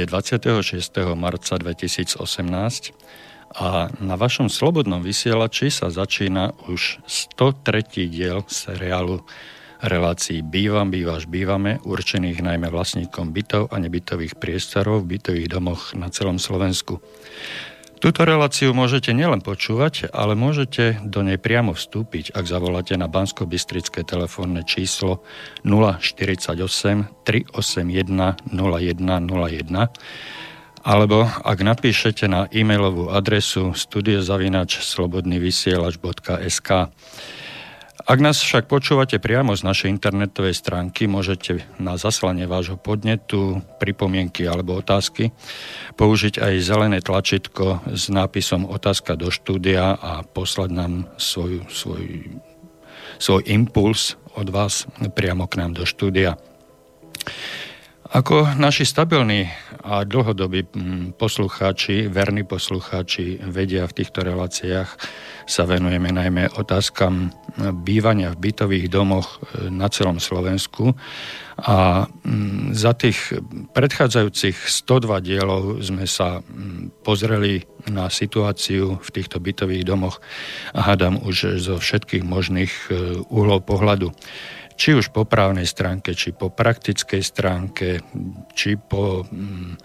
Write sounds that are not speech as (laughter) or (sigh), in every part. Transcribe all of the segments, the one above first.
Je 26. marca 2018 a na vašom slobodnom vysielači sa začína už 103. diel seriálu relácií Bývam, bývaš, bývame, určených najmä vlastníkom bytov a nebytových priestorov v bytových domoch na celom Slovensku. Túto reláciu môžete nielen počúvať, ale môžete do nej priamo vstúpiť, ak zavoláte na bansko telefónne číslo 048 381 0101 alebo ak napíšete na e-mailovú adresu studiozavinač slobodnyvysielač.sk. Ak nás však počúvate priamo z našej internetovej stránky, môžete na zaslanie vášho podnetu, pripomienky alebo otázky použiť aj zelené tlačítko s nápisom otázka do štúdia a poslať nám svoj, svoj, svoj impuls od vás priamo k nám do štúdia. Ako naši stabilní a dlhodobí mm, poslucháči, verní poslucháči vedia v týchto reláciách, sa venujeme najmä otázkam bývania v bytových domoch e, na celom Slovensku. A mm, za tých predchádzajúcich 102 dielov sme sa mm, pozreli na situáciu v týchto bytových domoch a hádam už zo všetkých možných e, uhlov pohľadu či už po právnej stránke, či po praktickej stránke, či po mm,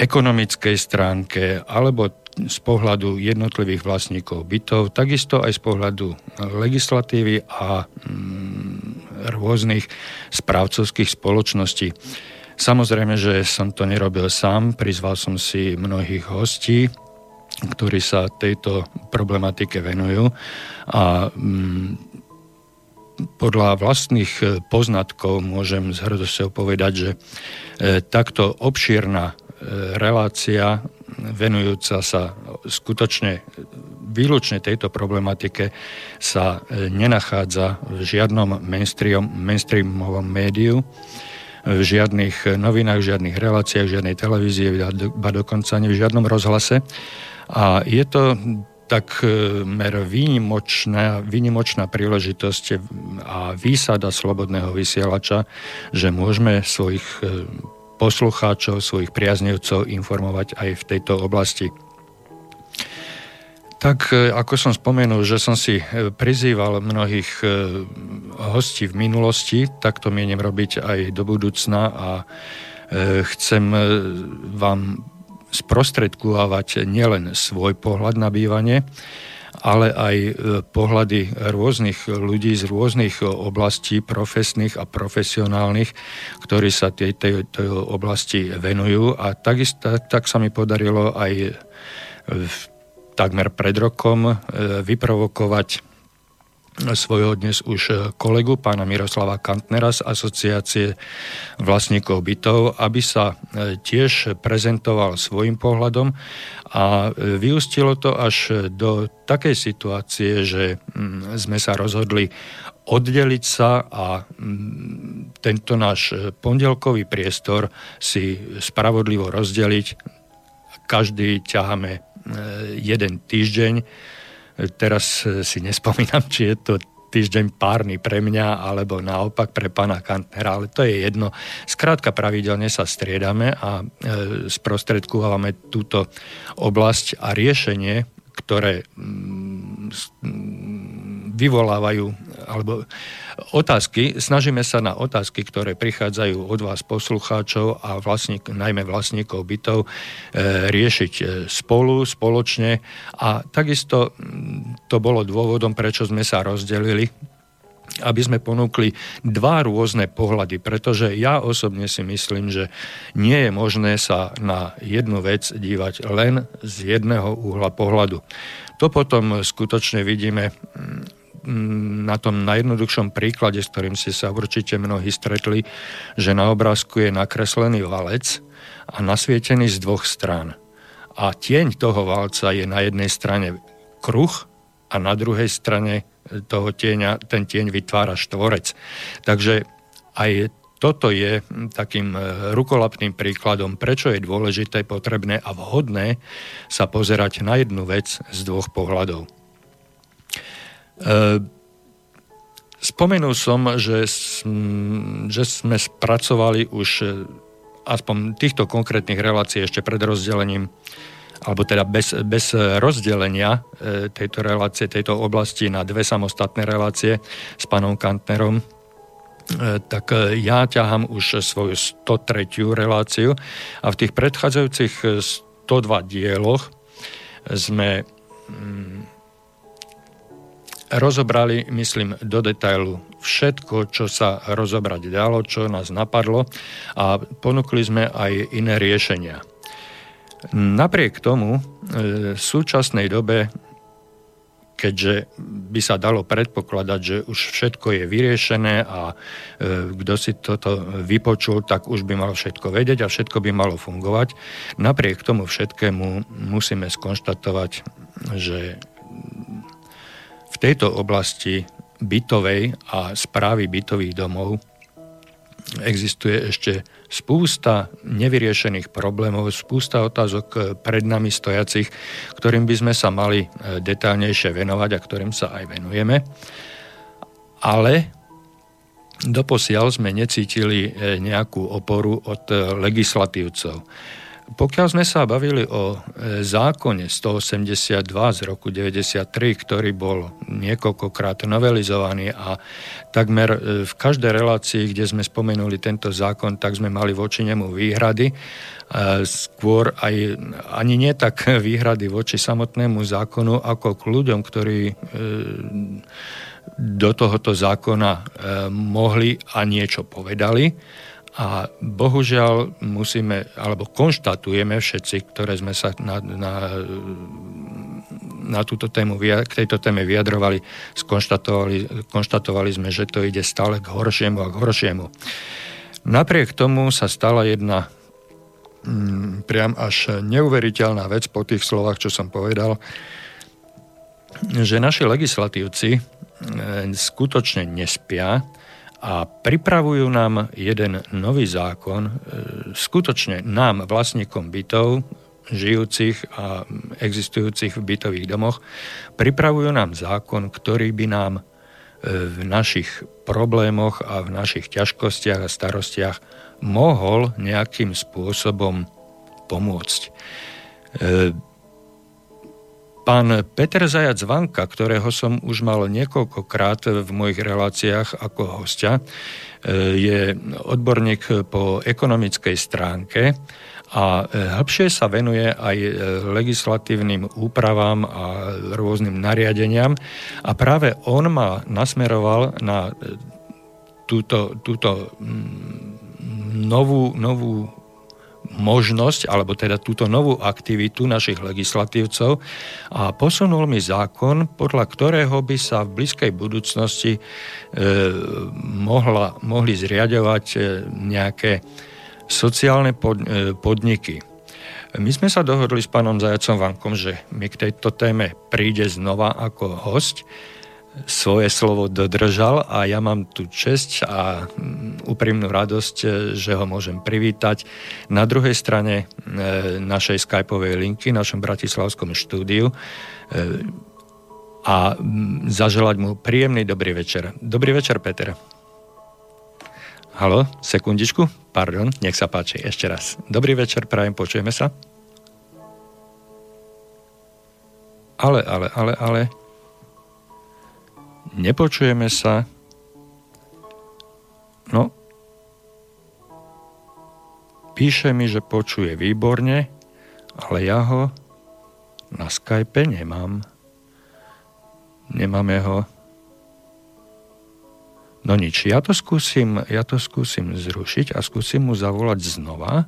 ekonomickej stránke, alebo z pohľadu jednotlivých vlastníkov bytov, takisto aj z pohľadu legislatívy a mm, rôznych správcovských spoločností. Samozrejme, že som to nerobil sám, prizval som si mnohých hostí, ktorí sa tejto problematike venujú a mm, podľa vlastných e, poznatkov môžem s hrdosťou povedať, že e, takto obšírna e, relácia venujúca sa skutočne výlučne tejto problematike sa nenachádza v žiadnom mainstream, mainstreamovom médiu, v žiadnych novinách, v žiadnych reláciách, v žiadnej televízii, ba dokonca ani v žiadnom rozhlase. A je to tak mer výnimočná, výnimočná príležitosť a výsada slobodného vysielača, že môžeme svojich e, poslucháčov, svojich priaznivcov informovať aj v tejto oblasti. Tak e, ako som spomenul, že som si e, prizýval mnohých hostí v minulosti, tak to mienim robiť aj do budúcna a chcem vám sprostredkovávať nielen svoj pohľad na bývanie, ale aj e, pohľady rôznych ľudí z rôznych oblastí profesných a profesionálnych, ktorí sa tej, tej, tej oblasti venujú. A takisto, tak sa mi podarilo aj takmer pred rokom e, vyprovokovať svojho dnes už e, kolegu, pána Miroslava Kantnera z asociácie vlastníkov bytov, aby sa e, tiež prezentoval svojim pohľadom a e, vyústilo to až do takej situácie, že mm, sme sa rozhodli oddeliť sa a mm, tento náš pondelkový priestor si spravodlivo rozdeliť. Každý ťaháme jeden týždeň Teraz e, si nespomínam, či je to týždeň párny pre mňa, alebo naopak pre pána Kantnera, ale to je jedno. Skrátka pravidelne sa striedame a e, sprostredkúvame túto oblasť a riešenie, ktoré mm, vyvolávajú, alebo otázky, snažíme sa na otázky, ktoré prichádzajú od vás poslucháčov a vlastník, najmä vlastníkov bytov, e, riešiť e, spolu, spoločne a takisto to bolo dôvodom, prečo sme sa rozdelili aby sme ponúkli dva rôzne pohľady, pretože ja osobne si myslím, že nie je možné sa na jednu vec dívať len z jedného uhla pohľadu. To potom skutočne vidíme na tom najjednoduchšom príklade, s ktorým ste sa určite mnohí stretli, že na obrázku je nakreslený valec a nasvietený z dvoch strán. A tieň toho valca je na jednej strane kruh a na druhej strane toho tieňa, ten tieň vytvára štvorec. Takže aj toto je takým e, rukolapným príkladom, prečo je dôležité, potrebné a vhodné sa pozerať na jednu vec z dvoch pohľadov. E, spomenul som, že, že sme spracovali už aspoň týchto konkrétnych relácií ešte pred rozdelením alebo teda bez, bez rozdelenia e, tejto relácie, tejto oblasti na dve samostatné relácie s pánom Kantnerom, e, tak e, ja ťahám už svoju 103. reláciu a v tých predchádzajúcich 102 dieloch sme mm, rozobrali, myslím, do detailu všetko, čo sa rozobrať dalo, čo nás napadlo a ponúkli sme aj iné riešenia. Napriek tomu e, v súčasnej dobe, keďže by sa dalo predpokladať, že už všetko je vyriešené a e, kto si toto vypočul, tak už by mal všetko vedieť a všetko by malo fungovať. Napriek tomu všetkému musíme skonštatovať, že v tejto oblasti bytovej a správy bytových domov existuje ešte spústa nevyriešených problémov, spústa otázok pred nami stojacich, ktorým by sme sa mali e, detálnejšie venovať a ktorým sa aj venujeme. Ale doposiaľ sme necítili e, nejakú oporu od e, legislatívcov. Pokiaľ sme sa bavili o e, zákone 182 z roku 93, ktorý bol niekoľkokrát novelizovaný a takmer e, v každej relácii, kde sme spomenuli tento zákon, tak sme mali voči nemu výhrady. Skôr aj ani nie tak (laughs) výhrady voči samotnému zákonu, ako k ľuďom, ktorí e, do tohoto zákona mohli a niečo povedali. A bohužiaľ musíme, alebo konštatujeme všetci, ktoré sme sa na, na, na túto tému, k tejto téme vyjadrovali, skonštatovali konštatovali sme, že to ide stále k horšiemu a k horšiemu. Napriek tomu sa stala jedna mm, priam až neuveriteľná vec po tých slovách, čo som povedal, že naši legislatívci e, skutočne nespia a pripravujú nám jeden nový zákon, e, skutočne nám, vlastníkom bytov, žijúcich a existujúcich v bytových domoch, pripravujú nám zákon, ktorý by nám e, v našich problémoch a v našich ťažkostiach a starostiach mohol nejakým spôsobom pomôcť. Pán Peter Zajac Vanka, ktorého som už mal niekoľkokrát v mojich reláciách ako hostia, e, je odborník po ekonomickej stránke a e, hĺbšie sa venuje aj e, legislatívnym úpravám a rôznym nariadeniam. A práve on ma nasmeroval na túto, túto mm, novú, novú možnosť, alebo teda túto novú aktivitu našich legislatívcov a posunul mi zákon, podľa ktorého by sa v blízkej budúcnosti e, mohla, mohli zriadovať e, nejaké sociálne pod, e, podniky. My sme sa dohodli s pánom Zajacom Vankom, že mi k tejto téme príde znova ako host svoje slovo dodržal a ja mám tu česť a mm, úprimnú radosť, e, že ho môžem privítať na druhej strane e, našej skypovej linky, našom bratislavskom štúdiu e, a mm, zaželať mu príjemný dobrý večer. Dobrý večer, Peter. Halo, sekundičku, pardon, nech sa páči, ešte raz. Dobrý večer, prajem, počujeme sa? Ale, ale, ale, ale, nepočujeme sa. No, píše mi, že počuje výborne, ale ja ho na Skype nemám. Nemáme ho. No nič, ja to skúsim, ja to skúsim zrušiť a skúsim mu zavolať znova,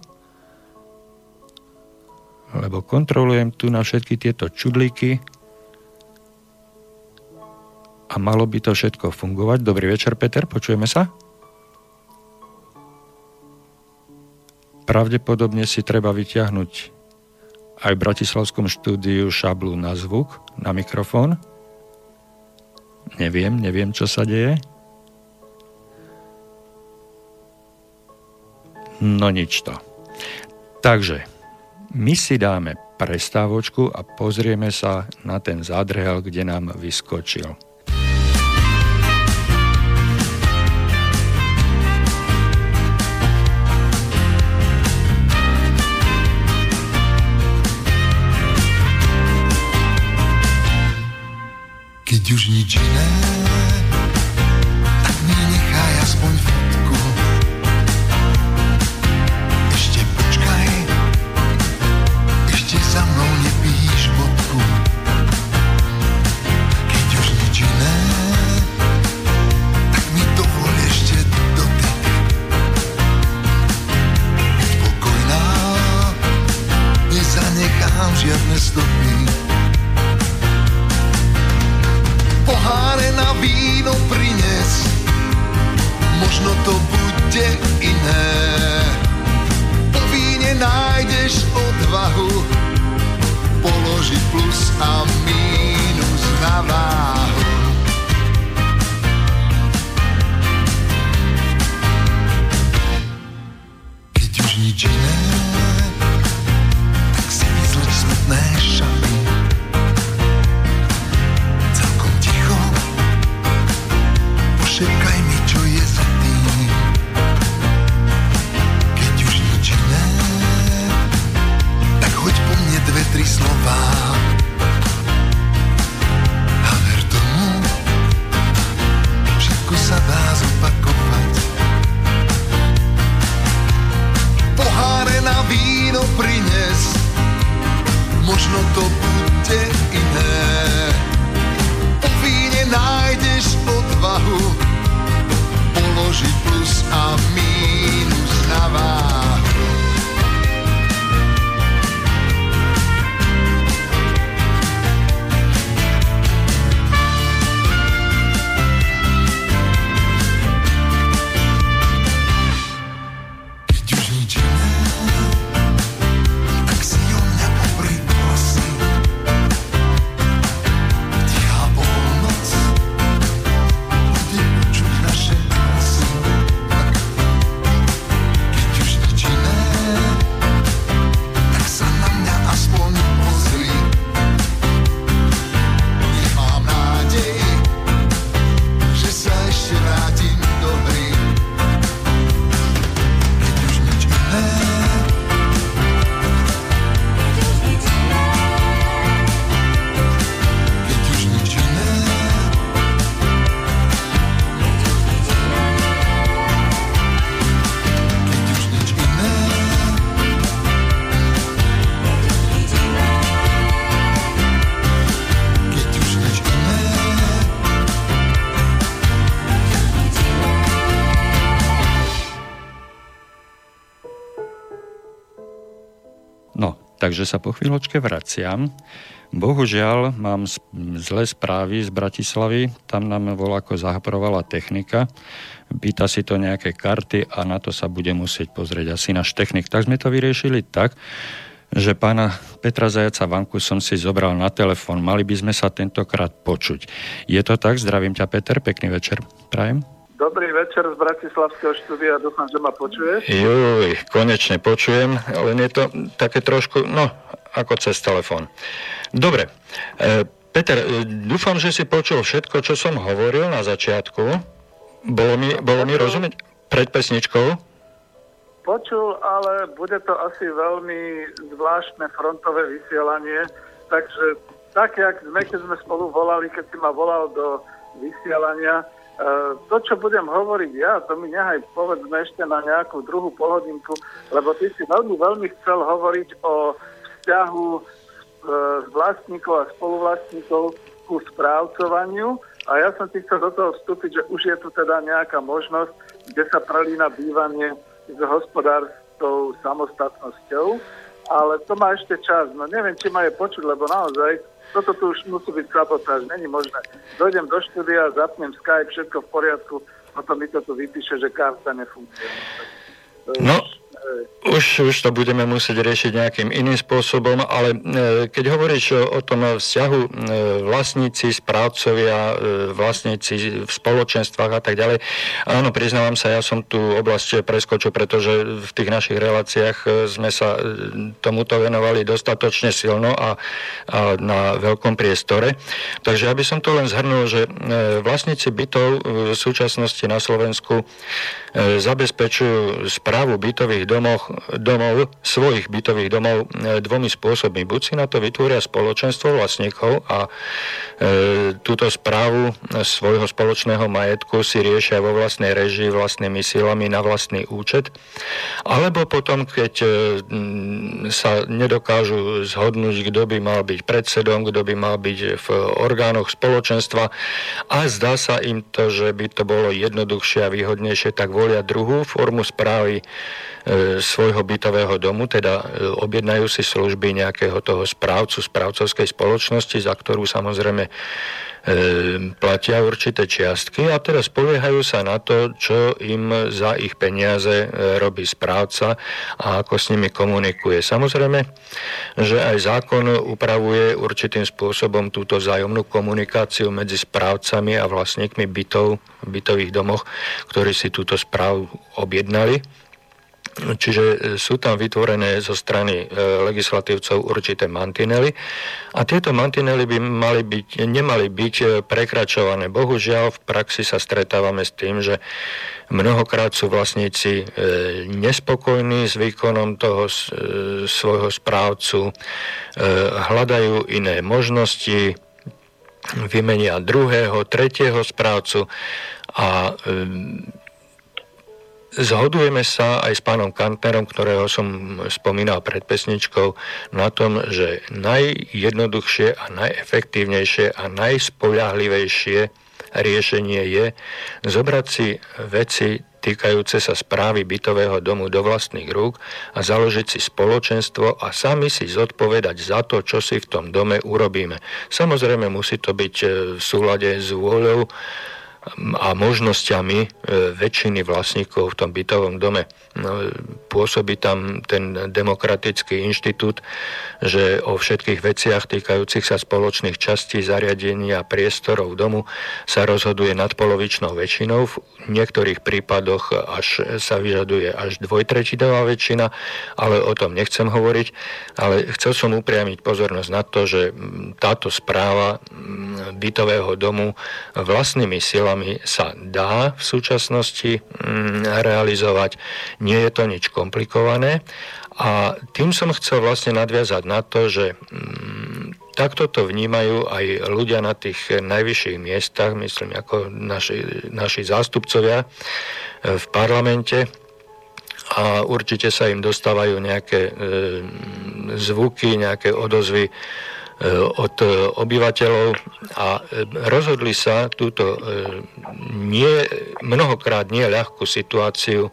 lebo kontrolujem tu na všetky tieto čudlíky, a malo by to všetko fungovať. Dobrý večer, Peter, počujeme sa? Pravdepodobne si treba vyťahnuť aj v Bratislavskom štúdiu šablu na zvuk, na mikrofón. Neviem, neviem, čo sa deje. No nič to. Takže, my si dáme prestávočku a pozrieme sa na ten zádrhel, kde nám vyskočil. Už nič iné, tak takže sa po chvíľočke vraciam. Bohužiaľ, mám zlé správy z Bratislavy. Tam nám voľako zahaprovala technika. Pýta si to nejaké karty a na to sa bude musieť pozrieť asi náš technik. Tak sme to vyriešili tak, že pána Petra Zajaca Vanku som si zobral na telefón. Mali by sme sa tentokrát počuť. Je to tak? Zdravím ťa, Peter. Pekný večer. Prajem. Dobrý večer z Bratislavského štúdia, dúfam, že ma počuješ. Juj, konečne počujem, len je to také trošku, no, ako cez telefón. Dobre, e, Peter, e, dúfam, že si počul všetko, čo som hovoril na začiatku. Bolo mi, bolo mi rozumieť pred pesničkou? Počul, ale bude to asi veľmi zvláštne frontové vysielanie, takže tak, jak sme, keď sme spolu volali, keď si ma volal do vysielania, to, čo budem hovoriť ja, to mi nehaj povedzme ešte na nejakú druhú polhodinku, lebo ty si veľmi, veľmi chcel hovoriť o vzťahu e, z vlastníkov a spoluvlastníkov ku správcovaniu a ja som ti chcel do toho vstúpiť, že už je tu teda nejaká možnosť, kde sa prelína bývanie s hospodárskou samostatnosťou, ale to má ešte čas. No neviem, či ma je počuť, lebo naozaj toto tu už musí byť sabotáž, není možné. Dojdem do štúdia, zapnem Skype, všetko v poriadku, potom mi to tu vypíše, že karta nefunguje. No, už, Už, to budeme musieť riešiť nejakým iným spôsobom, ale e, keď hovoríš o, tom vzťahu e, vlastníci, správcovia, e, vlastníci v spoločenstvách a tak ďalej, áno, priznávam sa, ja som tú oblasť preskočil, pretože v tých našich reláciách sme sa tomuto venovali dostatočne silno a, a na veľkom priestore. Takže ja by som to len zhrnul, že vlastníci bytov v súčasnosti na Slovensku zabezpečujú správu bytových domoch, domov, svojich bytových domov e, dvomi spôsobmi. Buď si na to vytvoria spoločenstvo vlastníkov a e, túto správu svojho spoločného majetku si riešia vo vlastnej režii, vlastnými silami na vlastný účet, alebo potom, keď e, sa nedokážu zhodnúť, kto by mal byť predsedom, kto by mal byť v orgánoch spoločenstva a zdá sa im to, že by to bolo jednoduchšie a výhodnejšie, tak volia druhú formu správy E, svojho bytového domu, teda e, objednajú si služby nejakého toho správcu, správcovskej spoločnosti, za ktorú samozrejme e, platia určité čiastky a teraz spoliehajú sa na to, čo im za ich peniaze robí správca a ako s nimi komunikuje. Samozrejme, že aj zákon upravuje určitým spôsobom túto zájomnú komunikáciu medzi správcami a vlastníkmi bytov, bytových domoch, ktorí si túto správu objednali. Čiže e, sú tam vytvorené zo strany e, legislatívcov určité mantinely a tieto mantinely by mali byť, nemali byť e, prekračované. Bohužiaľ v praxi sa stretávame s tým, že mnohokrát sú vlastníci nespokojní s výkonom toho svojho správcu, hľadajú iné možnosti, vymenia druhého, tretieho správcu a Zhodujeme sa aj s pánom Kantnerom, ktorého som spomínal pred pesničkou, na tom, že najjednoduchšie a najefektívnejšie a najspoľahlivejšie riešenie je zobrať si veci týkajúce sa správy bytového domu do vlastných rúk a založiť si spoločenstvo a sami si zodpovedať za to, čo si v tom dome urobíme. Samozrejme musí to byť v súlade s vôľou a možnosťami e, väčšiny vlastníkov v tom bytovom dome. No, pôsobí tam ten demokratický inštitút, že o všetkých veciach týkajúcich sa spoločných častí, zariadení a priestorov domu sa rozhoduje nadpolovičnou väčšinou. V niektorých prípadoch až sa vyžaduje až dvojtretinová väčšina, ale o tom nechcem hovoriť. Ale chcel som upriamiť pozornosť na to, že táto správa bytového domu vlastnými silami sa dá v súčasnosti realizovať nie je to nič komplikované. A tým som chcel vlastne nadviazať na to, že mm, takto to vnímajú aj ľudia na tých najvyšších miestach, myslím ako naši, naši zástupcovia e, v parlamente, a určite sa im dostávajú nejaké e, zvuky, nejaké odozvy od eh, obyvateľov a eh, rozhodli sa túto nie, mnohokrát nie ľahkú situáciu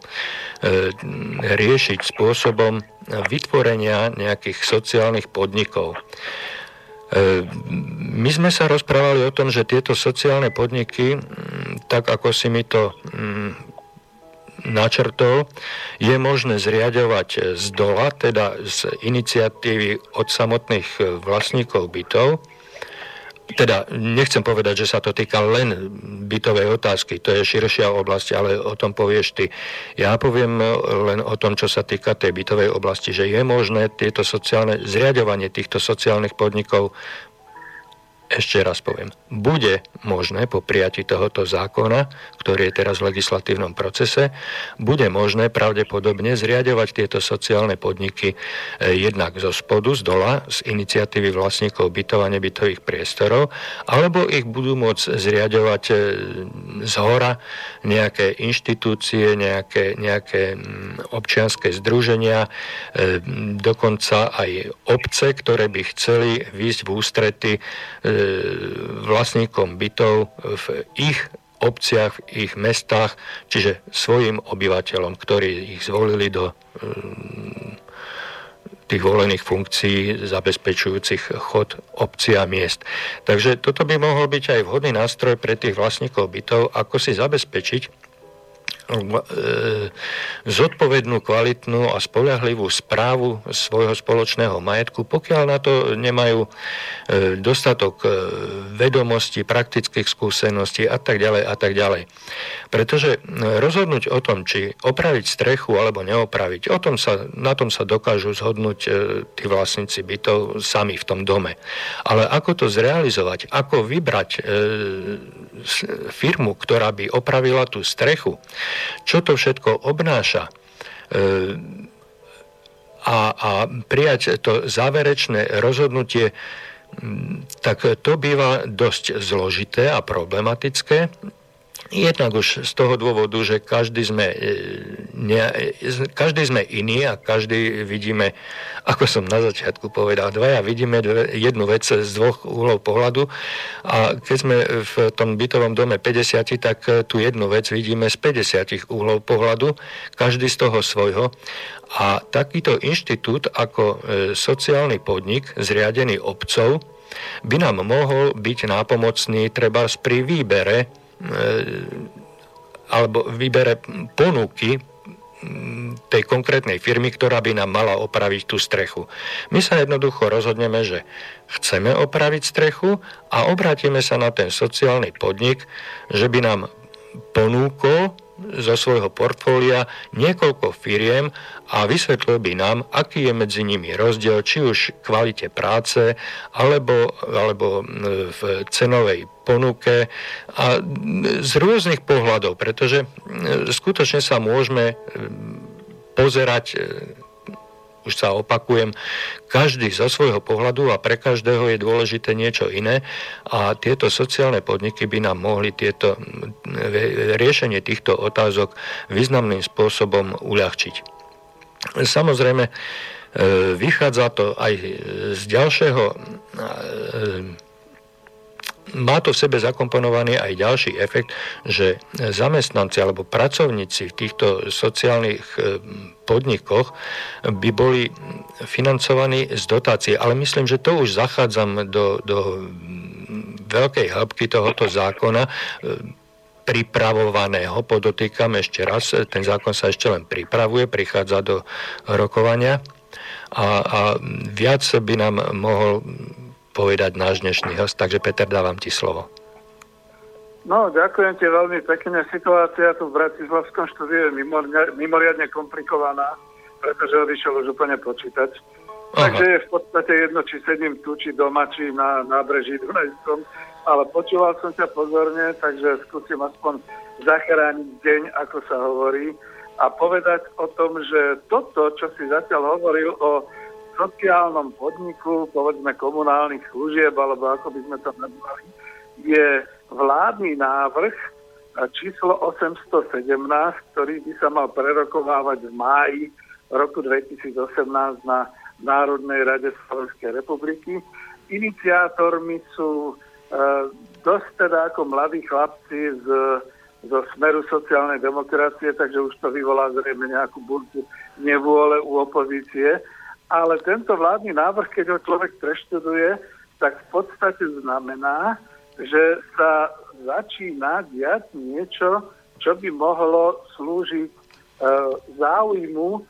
riešiť spôsobom vytvorenia nejakých sociálnych podnikov. My sme sa rozprávali o tom, že tieto sociálne podniky, mm, tak ako si mi to mm, načrtol, je možné zriadovať z dola, teda z iniciatívy od samotných vlastníkov bytov. Teda nechcem povedať, že sa to týka len bytovej otázky, to je širšia oblasť, ale o tom povieš ty. Ja poviem len o tom, čo sa týka tej bytovej oblasti, že je možné tieto sociálne, zriadovanie týchto sociálnych podnikov ešte raz poviem, bude možné po prijati tohoto zákona, ktorý je teraz v legislatívnom procese, bude možné pravdepodobne zriadovať tieto sociálne podniky eh, jednak zo spodu, z dola, z iniciatívy vlastníkov bytov a nebytových priestorov, alebo ich budú môcť zriadovať eh, z hora nejaké inštitúcie, nejaké, nejaké mm, občianské združenia, eh, dokonca aj obce, ktoré by chceli výjsť v ústrety vlastníkom bytov v ich obciach, v ich mestách, čiže svojim obyvateľom, ktorí ich zvolili do mm, tých volených funkcií zabezpečujúcich chod obcí a miest. Takže toto by mohol byť aj vhodný nástroj pre tých vlastníkov bytov, ako si zabezpečiť E, zodpovednú, kvalitnú a spolahlivú správu svojho spoločného majetku, pokiaľ na to nemajú e, dostatok e, vedomostí, praktických skúseností a tak ďalej a tak ďalej. Pretože rozhodnúť o tom, či opraviť strechu alebo neopraviť, o tom sa, na tom sa dokážu zhodnúť tí vlastníci bytov sami v tom dome. Ale ako to zrealizovať, ako vybrať firmu, ktorá by opravila tú strechu, čo to všetko obnáša, a, a prijať to záverečné rozhodnutie, tak to býva dosť zložité a problematické. Jednak už z toho dôvodu, že každý sme, e, ne, každý sme iný a každý vidíme, ako som na začiatku povedal, dvaja vidíme dve, jednu vec z dvoch uhlov pohľadu a keď sme v tom bytovom dome 50, tak tú jednu vec vidíme z 50 uhlov pohľadu, každý z toho svojho. A takýto inštitút ako e, sociálny podnik zriadený obcov by nám mohol byť nápomocný treba pri výbere E, alebo vybere ponuky tej konkrétnej firmy, ktorá by nám mala opraviť tú strechu. My sa jednoducho rozhodneme, že chceme opraviť strechu a obrátime sa na ten sociálny podnik, že by nám ponúkol zo svojho portfólia niekoľko firiem a vysvetlil by nám, aký je medzi nimi rozdiel, či už v kvalite práce, alebo, alebo v cenovej ponuke a z rôznych pohľadov, pretože skutočne sa môžeme pozerať už sa opakujem, každý zo svojho pohľadu a pre každého je dôležité niečo iné a tieto sociálne podniky by nám mohli tieto, riešenie týchto otázok významným spôsobom uľahčiť. Samozrejme, e, vychádza to aj z ďalšieho e, má to v sebe zakomponovaný aj ďalší efekt, že zamestnanci alebo pracovníci v týchto sociálnych e, podnikoch by boli financovaní z dotácie. Ale myslím, že to už zachádzam do, do veľkej hĺbky tohoto zákona e, pripravovaného, podotýkam ešte raz, ten zákon sa ešte len pripravuje, prichádza do rokovania a, a viac by nám mohol povedať náš dnešný host. Takže Peter, dávam ti slovo. No, ďakujem ti veľmi pekne. Situácia tu v Bratislavskom štúdiu je mimoriadne komplikovaná, pretože odišiel už úplne počítač. Aha. Takže je v podstate jedno, či sedím tu, či doma, či na nábreží Dunajskom, ale počúval som ťa pozorne, takže skúsim aspoň zachrániť deň, ako sa hovorí, a povedať o tom, že toto, čo si zatiaľ hovoril o sociálnom podniku, povedzme komunálnych služieb, alebo ako by sme to nazvali, je vládny návrh číslo 817, ktorý by sa mal prerokovávať v máji roku 2018 na Národnej rade Slovenskej republiky. Iniciátormi sú e, dosť teda ako mladí chlapci z, zo Smeru sociálnej demokracie, takže už to vyvolá zrejme nejakú burku nevôle u opozície ale tento vládny návrh, keď ho človek preštuduje, tak v podstate znamená, že sa začína diať niečo, čo by mohlo slúžiť e, záujmu, e,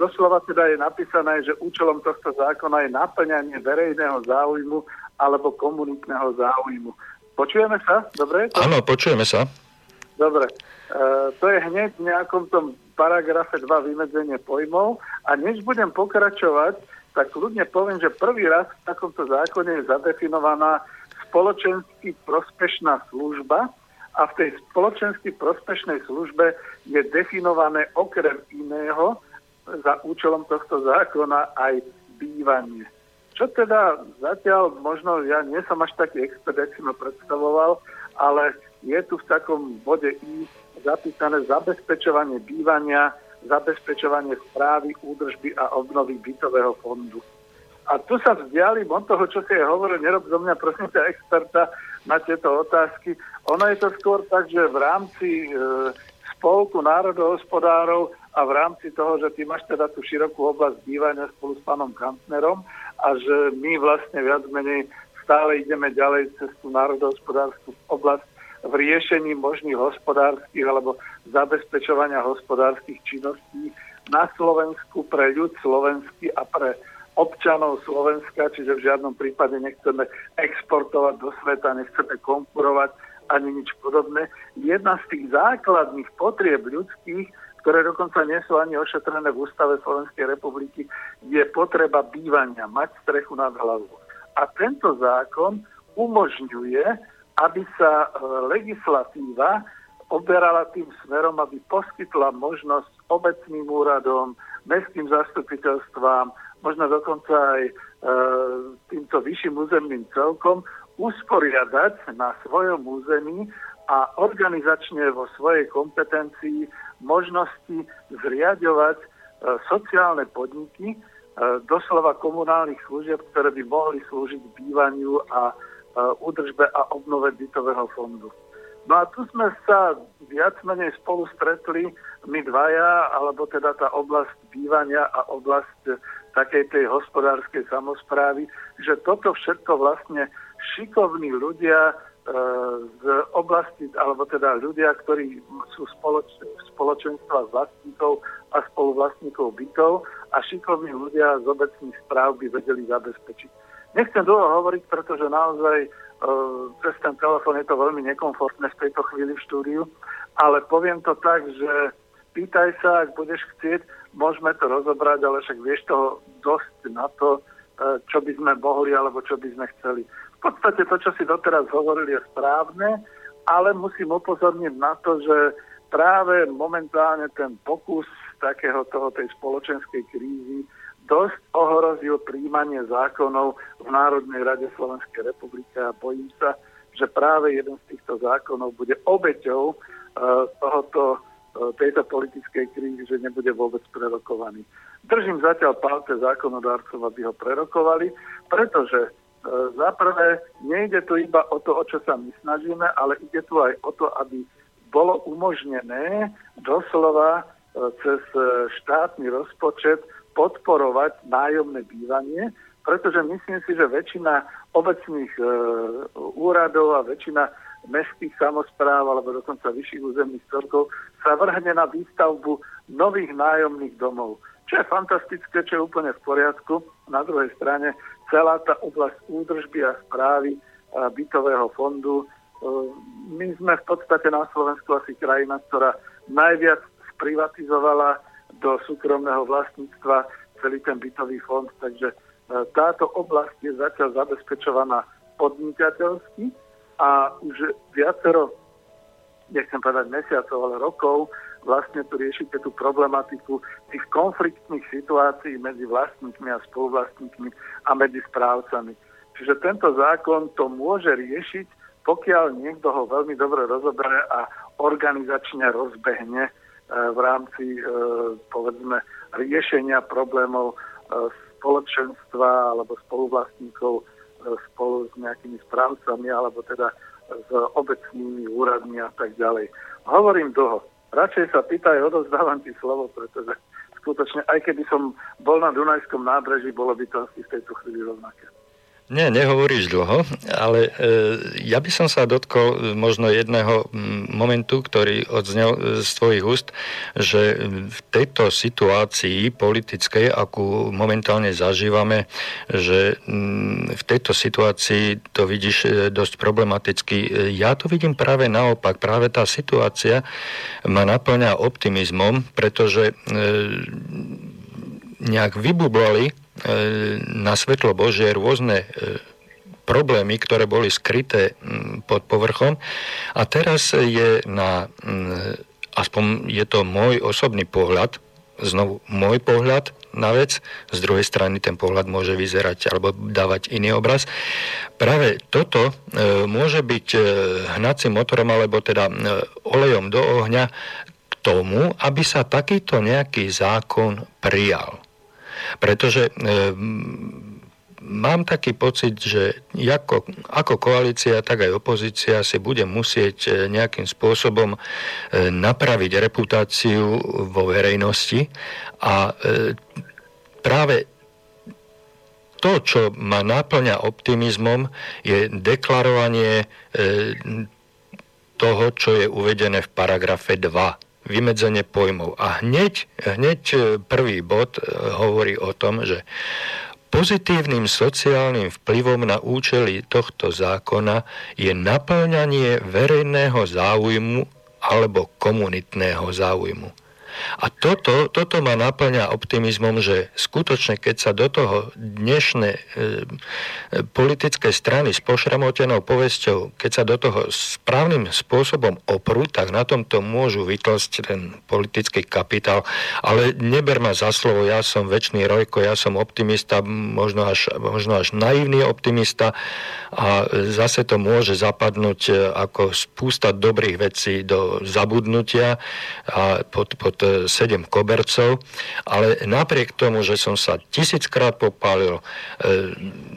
doslova teda je napísané, že účelom tohto zákona je naplňanie verejného záujmu alebo komunitného záujmu. Počujeme sa? Dobre? Áno, počujeme sa. Dobre. E, to je hneď v nejakom tom paragrafe 2 vymedzenie pojmov a než budem pokračovať, tak ľudne poviem, že prvý raz v takomto zákone je zadefinovaná spoločensky prospešná služba a v tej spoločensky prospešnej službe je definované okrem iného za účelom tohto zákona aj bývanie. Čo teda zatiaľ, možno ja nie som až taký expert, jak si ma predstavoval, ale je tu v takom bode I zapísané zabezpečovanie bývania, zabezpečovanie správy, údržby a obnovy bytového fondu. A tu sa vzdialím od toho, čo si je hovoril, nerob zo mňa prosím ťa experta na tieto otázky. Ono je to skôr tak, že v rámci e, spolku národohospodárov a v rámci toho, že ty máš teda tú širokú oblasť bývania spolu s pánom Kantnerom a že my vlastne viac menej stále ideme ďalej cez tú národohospodárskú oblasť v riešení možných hospodárskych alebo zabezpečovania hospodárskych činností na Slovensku pre ľud slovenský a pre občanov Slovenska, čiže v žiadnom prípade nechceme exportovať do sveta, nechceme konkurovať ani nič podobné. Jedna z tých základných potrieb ľudských, ktoré dokonca nie sú ani ošetrené v Ústave Slovenskej republiky, je potreba bývania, mať strechu nad hlavou. A tento zákon umožňuje aby sa e, legislatíva oberala tým smerom, aby poskytla možnosť obecným úradom, mestským zastupiteľstvám, možno dokonca aj e, týmto vyšším územným celkom usporiadať na svojom území a organizačne vo svojej kompetencii možnosti zriadovať e, sociálne podniky, e, doslova komunálnych služieb, ktoré by mohli slúžiť bývaniu a údržbe a obnove bytového fondu. No a tu sme sa viac menej spolu stretli, my dvaja, alebo teda tá oblasť bývania a oblasť takej tej hospodárskej samozprávy, že toto všetko vlastne šikovní ľudia E, z oblasti, alebo teda ľudia, ktorí sú spoloč, spoločenstva vlastníkov a spoluvlastníkov bytov a šikovní ľudia z obecných správ by vedeli zabezpečiť. Nechcem dlho hovoriť, pretože naozaj e, cez ten telefón je to veľmi nekomfortné v tejto chvíli v štúdiu, ale poviem to tak, že pýtaj sa, ak budeš chcieť, môžeme to rozobrať, ale však vieš toho dosť na to, e, čo by sme mohli alebo čo by sme chceli. V podstate to, čo si doteraz hovorili, je správne, ale musím upozorniť na to, že práve momentálne ten pokus takého toho tej spoločenskej krízy dosť ohrozil príjmanie zákonov v Národnej rade Slovenskej republiky a bojím sa, že práve jeden z týchto zákonov bude obeťou uh, tohoto, uh, tejto politickej krízy, že nebude vôbec prerokovaný. Držím zatiaľ palce zákonodárcov, aby ho prerokovali, pretože E, za prvé, nejde tu iba o to, o čo sa my snažíme, ale ide tu aj o to, aby bolo umožnené doslova e, cez e, štátny rozpočet podporovať nájomné bývanie, pretože myslím si, že väčšina obecných e, úradov a väčšina mestských samozpráv alebo dokonca vyšších územných celkov sa vrhne na výstavbu nových nájomných domov. Čo je fantastické, čo je úplne v poriadku. Na druhej strane celá tá oblasť údržby a správy bytového fondu. E, my sme v podstate na Slovensku asi krajina, ktorá najviac sprivatizovala do súkromného vlastníctva celý ten bytový fond, takže e, táto oblasť je zatiaľ zabezpečovaná podnikateľsky a už viacero, nechcem povedať mesiacov, ale rokov, vlastne tu riešite tú problematiku tých konfliktných situácií medzi vlastníkmi a spoluvlastníkmi a medzi správcami. Čiže tento zákon to môže riešiť, pokiaľ niekto ho veľmi dobre rozoberie a organizačne rozbehne v rámci, e, povedzme, riešenia problémov e, spoločenstva alebo spoluvlastníkov spolu s nejakými správcami alebo teda s obecnými úradmi a tak ďalej. Hovorím dlho radšej sa pýtaj, odovzdávam ti slovo, pretože skutočne, aj keby som bol na Dunajskom nábreží, bolo by to asi v tejto chvíli rovnaké. Nie, nehovoríš dlho, ale e, ja by som sa dotkol možno jedného momentu, ktorý odznel e, z tvojich úst, že v tejto situácii politickej, akú momentálne zažívame, že m, v tejto situácii to vidíš e, dosť problematicky. E, ja to vidím práve naopak. Práve tá situácia ma naplňa optimizmom, pretože e, nejak vybublali E, na svetlo Božie rôzne e, problémy, ktoré boli skryté pod povrchom. A teraz je na, aspoň je to môj osobný pohľad, znovu môj pohľad na vec, z druhej strany ten pohľad môže vyzerať alebo dávať iný obraz. Práve toto e, môže byť hnacím motorom alebo teda olejom do ohňa k tomu, aby sa takýto nejaký zákon prijal. Pretože e, mám taký pocit, že ako, ako koalícia, tak aj opozícia si bude musieť e, nejakým spôsobom e, napraviť reputáciu vo verejnosti a práve to, čo ma náplňa optimizmom, je deklarovanie toho, čo je uvedené v paragrafe 2 vymedzenie pojmov. A hneď, hneď e, prvý bod e, hovorí o tom, že pozitívnym sociálnym vplyvom na účely tohto zákona je naplňanie verejného záujmu alebo komunitného záujmu. A toto, toto ma naplňa optimizmom, že skutočne, keď sa do toho dnešné e, politické strany s pošramotenou povesťou, keď sa do toho správnym spôsobom oprú, tak na tomto môžu vytlsť ten politický kapitál. Ale neber ma za slovo, ja som väčší rojko, ja som optimista, možno až, možno až naivný optimista a zase to môže zapadnúť e, ako spústa dobrých vecí do zabudnutia a pod, pod e, sedem kobercov, ale napriek tomu, že som sa tisíckrát popálil, e,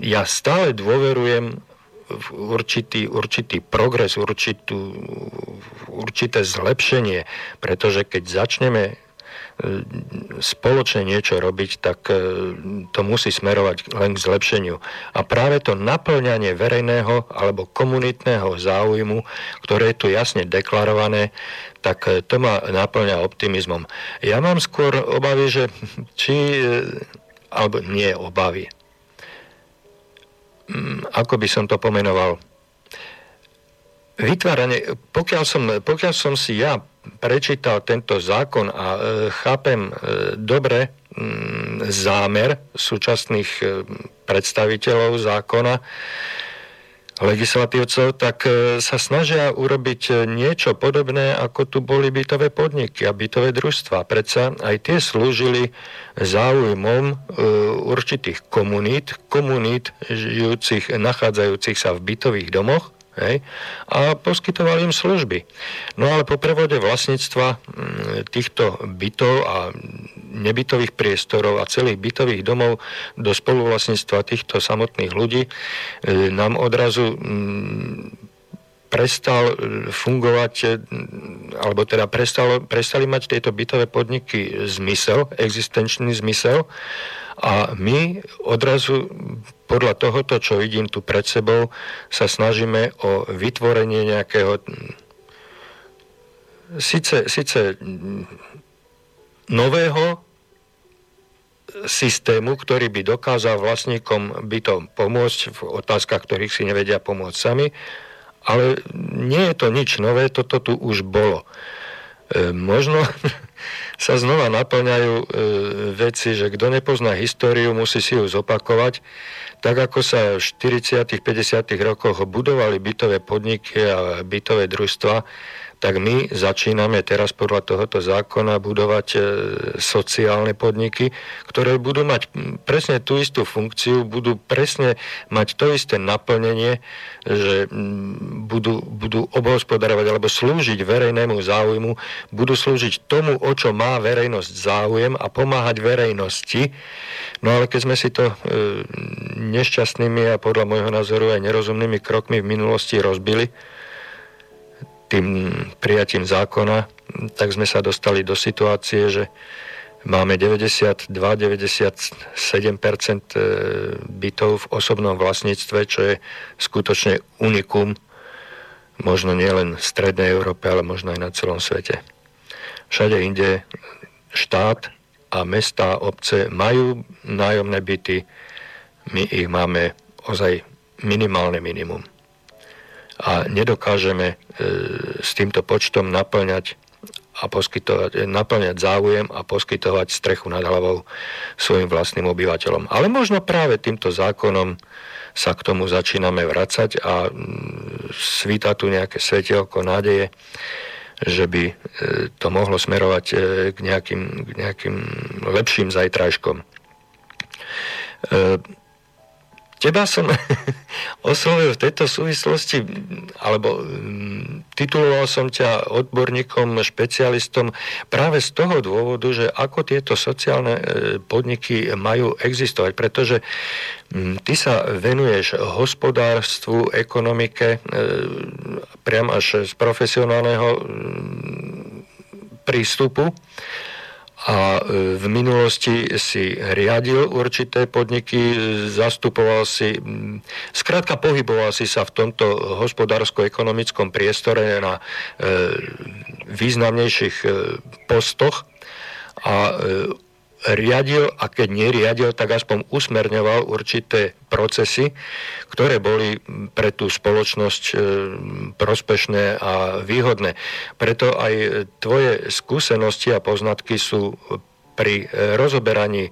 ja stále dôverujem v určitý, určitý progres, určité zlepšenie, pretože keď začneme spoločne niečo robiť, tak e, to musí smerovať len k zlepšeniu. A práve to naplňanie verejného alebo komunitného záujmu, ktoré je tu jasne deklarované, tak e, to ma naplňa optimizmom. Ja mám skôr obavy, že (laughs) či, e, alebo nie obavy, mm, ako by som to pomenoval, vytváranie, pokiaľ som, pokiaľ som si ja prečítal tento zákon a e, chápem e, dobre m, zámer súčasných e, predstaviteľov zákona, legislatívcov, tak sa snažia urobiť niečo podobné, ako tu boli bytové podniky a bytové družstva. Predsa aj tie slúžili záujmom určitých komunít, komunít žijúcich, nachádzajúcich sa v bytových domoch, Hej? A poskytovali im služby. No ale po prevode vlastníctva mm, týchto bytov a nebytových priestorov a celých bytových domov do spoluvlastníctva týchto samotných ľudí e, nám odrazu mm, prestal e, fungovať, e, alebo teda prestal, prestali mať tieto bytové podniky zmysel, existenčný zmysel. A my odrazu podľa tohoto, čo vidím tu pred sebou, sa snažíme o vytvorenie nejakého síce, síce nového systému, ktorý by dokázal vlastníkom bytom pomôcť v otázkach, ktorých si nevedia pomôcť sami, ale nie je to nič nové, toto tu už bolo. E, možno (laughs) sa znova naplňajú e, veci, že kto nepozná históriu, musí si ju zopakovať. Tak ako sa v 40. 50. rokoch budovali bytové podniky a bytové družstva, tak my začíname teraz podľa tohoto zákona budovať e, sociálne podniky, ktoré budú mať presne tú istú funkciu, budú presne mať to isté naplnenie, že budú, budú obhospodarovať alebo slúžiť verejnému záujmu, budú slúžiť tomu, o čo má verejnosť záujem a pomáhať verejnosti. No ale keď sme si to e, nešťastnými a podľa môjho názoru aj nerozumnými krokmi v minulosti rozbili, tým prijatím zákona, tak sme sa dostali do situácie, že máme 92-97% e, bytov v osobnom vlastníctve, čo je skutočne unikum, možno nielen v Strednej Európe, ale možno aj na celom svete. Všade inde štát a mesta obce majú nájomné byty, my ich máme ozaj minimálne minimum a nedokážeme e, s týmto počtom naplňať a poskytovať, naplňať záujem a poskytovať strechu nad hlavou svojim vlastným obyvateľom. Ale možno práve týmto zákonom sa k tomu začíname vracať a mm, svíta tu nejaké svetelko nádeje, že by e, to mohlo smerovať e, k nejakým, k nejakým lepším zajtrajškom. Teba som (laughs) oslovil v tejto súvislosti, alebo mm, tituloval som ťa odborníkom, špecialistom práve z toho dôvodu, že ako tieto sociálne e, podniky majú existovať, pretože mm, ty sa venuješ hospodárstvu, ekonomike, e, priam až z profesionálneho mm, prístupu a e, v minulosti si riadil určité podniky, zastupoval si, skrátka pohyboval si sa v tomto hospodársko-ekonomickom priestore na e, významnejších e, postoch. A riadil a keď neriadil, tak aspoň usmerňoval určité procesy, ktoré boli pre tú spoločnosť e, prospešné a výhodné. Preto aj tvoje skúsenosti a poznatky sú pri e, rozoberaní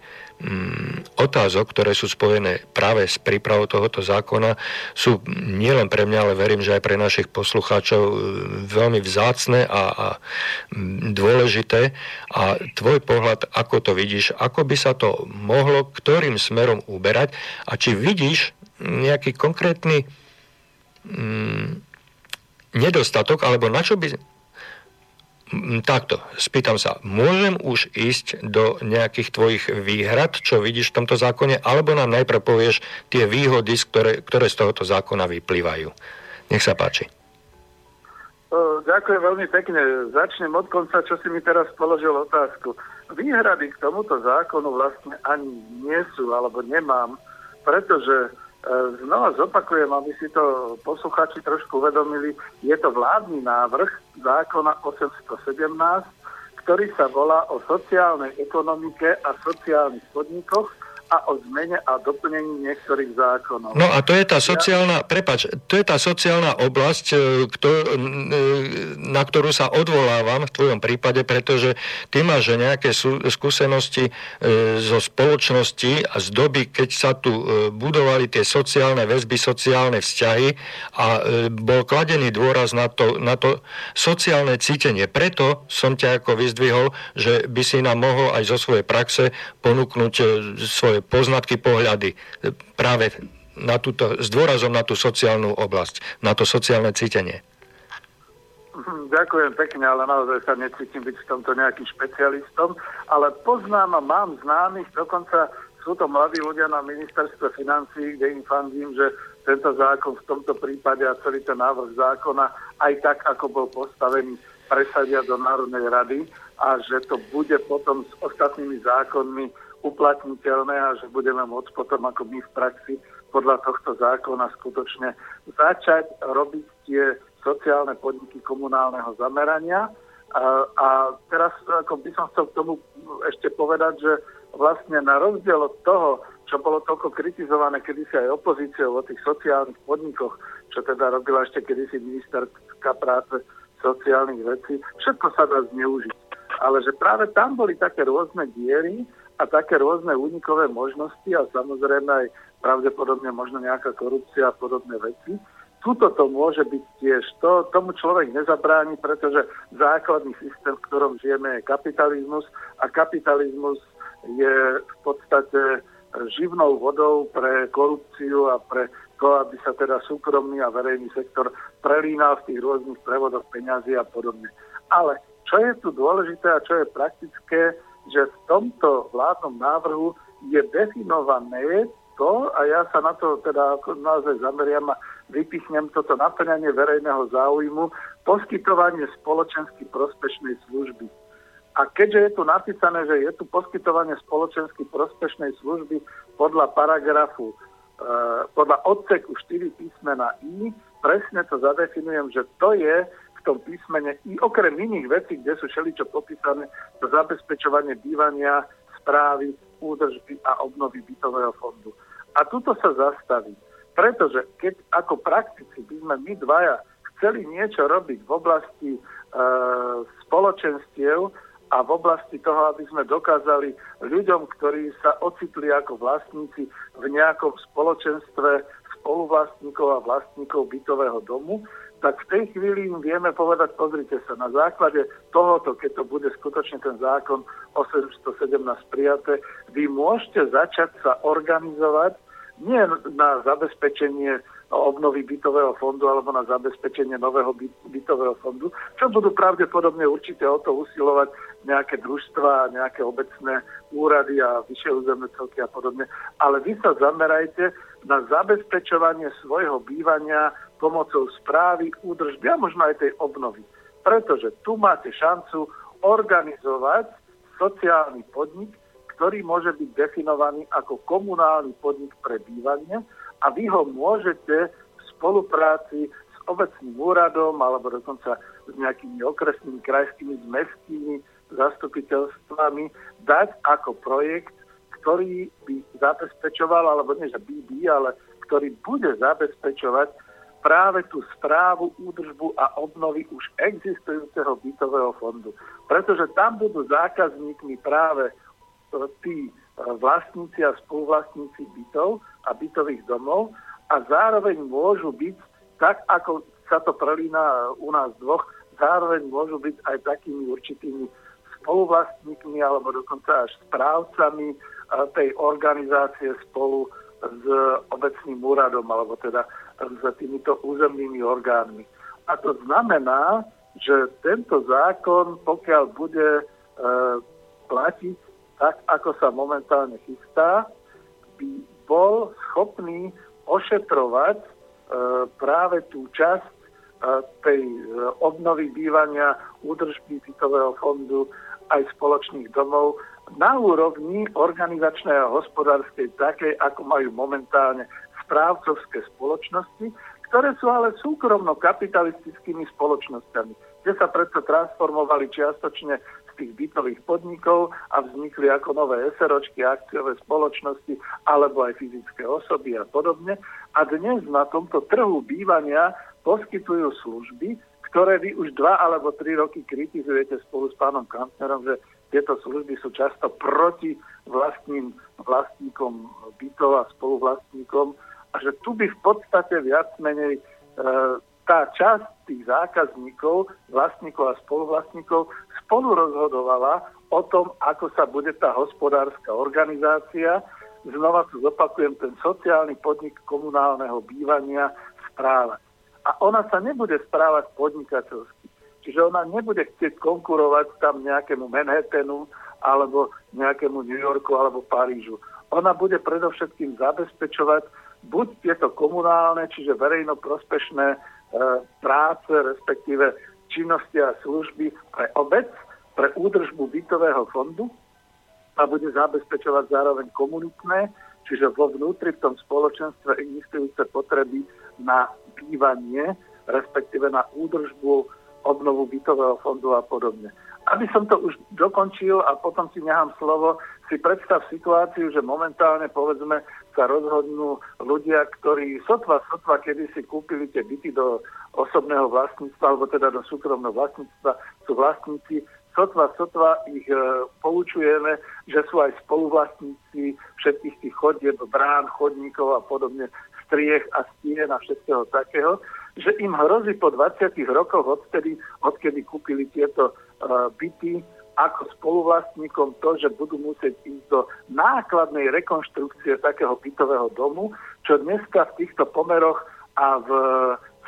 otázok, ktoré sú spojené práve s prípravou tohoto zákona, sú nielen pre mňa, ale verím, že aj pre našich poslucháčov e, veľmi vzácne a, a mm, dôležité. A tvoj pohľad, ako to vidíš, ako by sa to mohlo, ktorým smerom uberať a či vidíš nejaký konkrétny mm, nedostatok, alebo na čo by Takto, spýtam sa, môžem už ísť do nejakých tvojich výhrad, čo vidíš v tomto zákone, alebo nám najprv povieš tie výhody, ktoré, ktoré z tohoto zákona vyplývajú. Nech sa páči. Ďakujem veľmi pekne. Začnem od konca, čo si mi teraz položil otázku. Výhrady k tomuto zákonu vlastne ani nie sú, alebo nemám, pretože znova zopakujem, aby si to posluchači trošku uvedomili, je to vládny návrh zákona 817, ktorý sa volá o sociálnej ekonomike a sociálnych podnikoch a o zmene a doplnení niektorých zákonov. No a to je tá sociálna, ja... prepač, to je tá sociálna oblasť, e, kto, e, na ktorú sa odvolávam v tvojom prípade, pretože ty máš nejaké skúsenosti e, zo spoločnosti a z doby, keď sa tu budovali tie sociálne väzby, sociálne vzťahy a bol kladený dôraz na to, na to sociálne cítenie. Preto som ťa ako vyzdvihol, že by si nám mohol aj zo svojej praxe ponúknuť svoje poznatky, pohľady práve na túto, s dôrazom na tú sociálnu oblasť, na to sociálne cítenie. Ďakujem pekne, ale naozaj sa necítim byť v tomto nejakým špecialistom, ale poznám a mám známych, dokonca sú to mladí ľudia na ministerstve financí, kde im fandím, že tento zákon v tomto prípade a celý ten návrh zákona aj tak, ako bol postavený, presadia do Národnej rady a že to bude potom s ostatnými zákonmi uplatniteľné a že budeme môcť potom ako my v praxi podľa tohto zákona skutočne začať robiť tie sociálne podniky komunálneho zamerania. A, a teraz ako by som chcel k tomu ešte povedať, že vlastne na rozdiel od toho, čo bolo toľko kritizované kedysi aj opozíciou o tých sociálnych podnikoch, čo teda robila ešte kedysi ministerská práce sociálnych vecí, všetko sa dá zneužiť. Ale že práve tam boli také rôzne diery, a také rôzne únikové možnosti a samozrejme aj pravdepodobne možno nejaká korupcia a podobné veci. Tuto to môže byť tiež. To, tomu človek nezabráni, pretože základný systém, v ktorom žijeme, je kapitalizmus a kapitalizmus je v podstate živnou vodou pre korupciu a pre to, aby sa teda súkromný a verejný sektor prelínal v tých rôznych prevodoch peňazí a podobne. Ale čo je tu dôležité a čo je praktické, že v tomto vládnom návrhu je definované to, a ja sa na to teda naozaj zameriam a vypichnem toto naplňanie verejného záujmu, poskytovanie spoločensky prospešnej služby. A keďže je tu napísané, že je tu poskytovanie spoločensky prospešnej služby podľa paragrafu, e, podľa odseku 4 písmena I, presne to zadefinujem, že to je tom písmene i okrem iných vecí, kde sú všeličo popísané, to zabezpečovanie bývania, správy, údržby a obnovy bytového fondu. A tuto sa zastaví. Pretože keď ako praktici by sme my dvaja chceli niečo robiť v oblasti e, spoločenstiev a v oblasti toho, aby sme dokázali ľuďom, ktorí sa ocitli ako vlastníci v nejakom spoločenstve spoluvlastníkov a vlastníkov bytového domu, tak v tej chvíli im vieme povedať, pozrite sa, na základe tohoto, keď to bude skutočne ten zákon 817 prijaté, vy môžete začať sa organizovať nie na zabezpečenie obnovy bytového fondu alebo na zabezpečenie nového bytového fondu, čo budú pravdepodobne určite o to usilovať nejaké družstva, nejaké obecné úrady a vyššie územné celky a podobne. Ale vy sa zamerajte na zabezpečovanie svojho bývania pomocou správy, údržby a možno aj tej obnovy. Pretože tu máte šancu organizovať sociálny podnik, ktorý môže byť definovaný ako komunálny podnik pre bývanie a vy ho môžete v spolupráci s obecným úradom alebo dokonca s nejakými okresnými, krajskými, s mestskými zastupiteľstvami dať ako projekt, ktorý by zabezpečoval, alebo nie, že by, ale ktorý bude zabezpečovať práve tú správu, údržbu a obnovy už existujúceho bytového fondu. Pretože tam budú zákazníkmi práve e, tí e, vlastníci a spoluvlastníci bytov a bytových domov a zároveň môžu byť, tak ako sa to prelína u nás dvoch, zároveň môžu byť aj takými určitými spoluvlastníkmi alebo dokonca až správcami e, tej organizácie spolu s obecným úradom alebo teda s týmito územnými orgánmi. A to znamená, že tento zákon, pokiaľ bude e, platiť tak, ako sa momentálne chystá, by bol schopný ošetrovať e, práve tú časť e, tej e, obnovy bývania, údržby bytového fondu aj spoločných domov na úrovni organizačnej a hospodárskej takej, ako majú momentálne správcovské spoločnosti, ktoré sú ale súkromno-kapitalistickými spoločnosťami, kde sa predsa transformovali čiastočne z tých bytových podnikov a vznikli ako nové SROčky, akciové spoločnosti alebo aj fyzické osoby a podobne. A dnes na tomto trhu bývania poskytujú služby, ktoré vy už dva alebo tri roky kritizujete spolu s pánom Kantnerom, že tieto služby sú často proti vlastným vlastníkom bytov a spoluvlastníkom a že tu by v podstate viac menej e, tá časť tých zákazníkov, vlastníkov a spoluvlastníkov spolu rozhodovala o tom, ako sa bude tá hospodárska organizácia, znova tu zopakujem, ten sociálny podnik komunálneho bývania správať. A ona sa nebude správať podnikateľsky. Čiže ona nebude chcieť konkurovať tam nejakému Manhattanu alebo nejakému New Yorku alebo Parížu. Ona bude predovšetkým zabezpečovať buď tieto komunálne, čiže verejnoprospešné e, práce, respektíve činnosti a služby pre obec, pre údržbu bytového fondu a bude zabezpečovať zároveň komunitné, čiže vo vnútri v tom spoločenstve existujúce potreby na bývanie, respektíve na údržbu, obnovu bytového fondu a podobne. Aby som to už dokončil a potom si nechám slovo, si predstav situáciu, že momentálne povedzme sa rozhodnú ľudia, ktorí sotva, sotva, kedy si kúpili tie byty do osobného vlastníctva, alebo teda do súkromného vlastníctva, sú vlastníci, sotva, sotva ich e, poučujeme, že sú aj spoluvlastníci všetkých tých chodieb, brán, chodníkov a podobne, striech a stien a všetkého takého, že im hrozí po 20 rokoch odtedy, odkedy kúpili tieto uh, byty, ako spoluvlastníkom to, že budú musieť ísť do nákladnej rekonštrukcie takého bytového domu, čo dneska v týchto pomeroch a v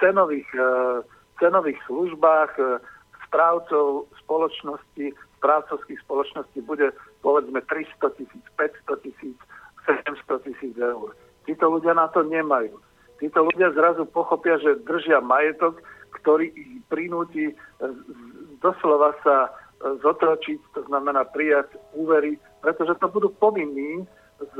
cenových, e, cenových službách e, správcov spoločnosti, správcovských spoločností bude povedzme 300 tisíc, 500 tisíc, 700 tisíc eur. Títo ľudia na to nemajú. Títo ľudia zrazu pochopia, že držia majetok, ktorý ich prinúti doslova sa zotročiť, to znamená prijať úvery, pretože to budú povinní z,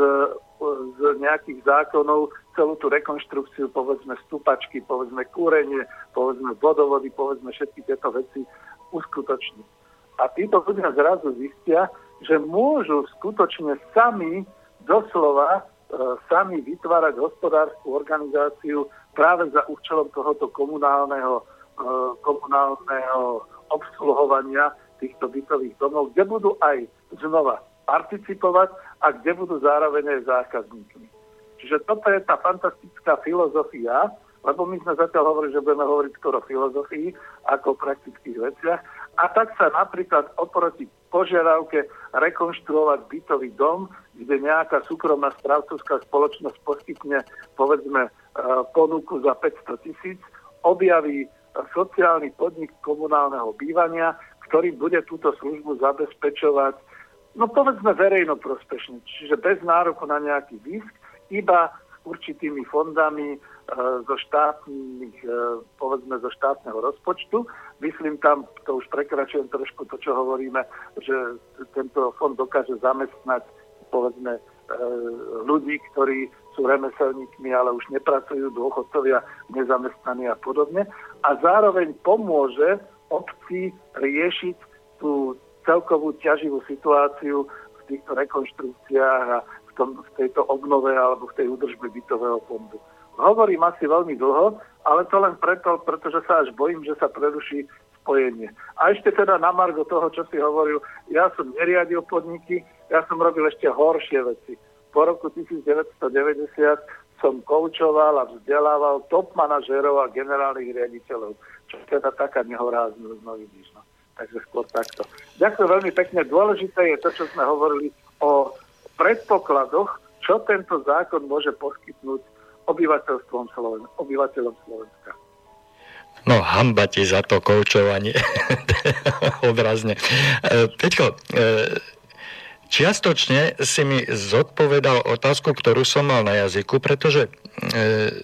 z nejakých zákonov celú tú rekonštrukciu, povedzme stupačky, povedzme kúrenie, povedzme vodovody, povedzme všetky tieto veci uskutočniť. A títo ľudia zrazu zistia, že môžu skutočne sami doslova e, sami vytvárať hospodárskú organizáciu práve za účelom tohoto komunálneho, e, komunálneho obsluhovania týchto bytových domov, kde budú aj znova participovať a kde budú zároveň aj zákazníkmi. Čiže toto je tá fantastická filozofia, lebo my sme zatiaľ hovorili, že budeme hovoriť skoro o filozofii ako o praktických veciach. A tak sa napríklad oproti požiadavke rekonštruovať bytový dom, kde nejaká súkromná správcovská spoločnosť poskytne povedzme e, ponuku za 500 tisíc, objaví sociálny podnik komunálneho bývania, ktorý bude túto službu zabezpečovať, no povedzme verejno prospešne, čiže bez nároku na nejaký zisk, iba s určitými fondami e, zo štátnych, e, povedzme zo štátneho rozpočtu. Myslím tam, to už prekračujem trošku to, čo hovoríme, že tento fond dokáže zamestnať povedzme e, ľudí, ktorí sú remeselníkmi, ale už nepracujú, dôchodcovia, nezamestnaní a podobne. A zároveň pomôže obci riešiť tú celkovú ťaživú situáciu v týchto rekonštrukciách a v, tom, v tejto obnove alebo v tej údržbe bytového fondu. Hovorím asi veľmi dlho, ale to len preto, pretože sa až bojím, že sa preruší spojenie. A ešte teda na margo toho, čo si hovoril, ja som neriadil podniky, ja som robil ešte horšie veci. Po roku 1990 som koučoval a vzdelával top manažérov a generálnych riaditeľov, teda taká nehoráznosť, no vidíš. No. Takže skôr takto. Ďakujem veľmi pekne. Dôležité je to, čo sme hovorili o predpokladoch, čo tento zákon môže poskytnúť obyvateľstvom Sloven- obyvateľom Slovenska. No, hamba ti za to koučovanie. (laughs) Obrazne. E, Peťko, e, čiastočne si mi zodpovedal otázku, ktorú som mal na jazyku, pretože e,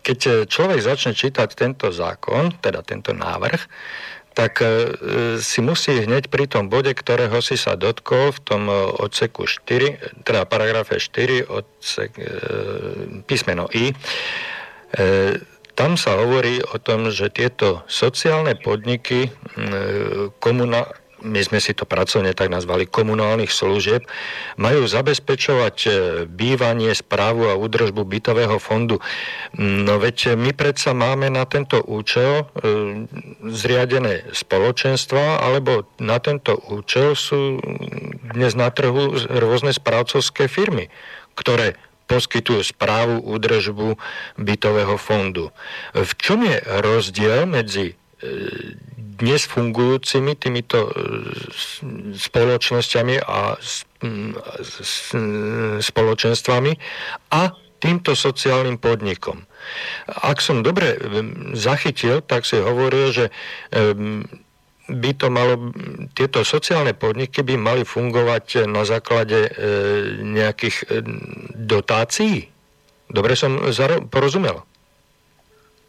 keď človek začne čítať tento zákon, teda tento návrh, tak si musí hneď pri tom bode, ktorého si sa dotkol v tom odseku 4, teda paragrafe 4, odsek, písmeno I, tam sa hovorí o tom, že tieto sociálne podniky komuna, my sme si to pracovne tak nazvali, komunálnych služieb, majú zabezpečovať e, bývanie, správu a údržbu bytového fondu. No veď my predsa máme na tento účel e, zriadené spoločenstva, alebo na tento účel sú dnes na trhu rôzne správcovské firmy, ktoré poskytujú správu, údržbu bytového fondu. V čom je rozdiel medzi e, dnes fungujúcimi týmito e, spoločnosťami a spoločenstvami a týmto sociálnym podnikom. Ak som dobre zachytil, tak si hovoril, že by to malo, tieto sociálne podniky by mali fungovať na základe e, nejakých e, dotácií? Dobre som porozumel?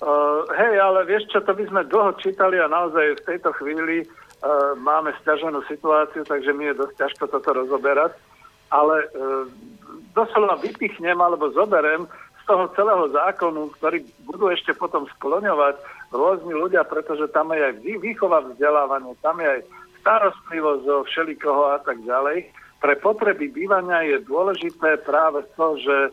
Uh, hej, ale vieš čo, to by sme dlho čítali a naozaj v tejto chvíli uh, máme stiaženú situáciu, takže mi je dosť ťažko toto rozoberať. Ale uh, doslova vypichnem alebo zoberem z toho celého zákonu, ktorý budú ešte potom skloňovať rôzni ľudia, pretože tam je aj výchova vzdelávania, tam je aj starostlivosť zo všelikoho a tak ďalej. Pre potreby bývania je dôležité práve to, že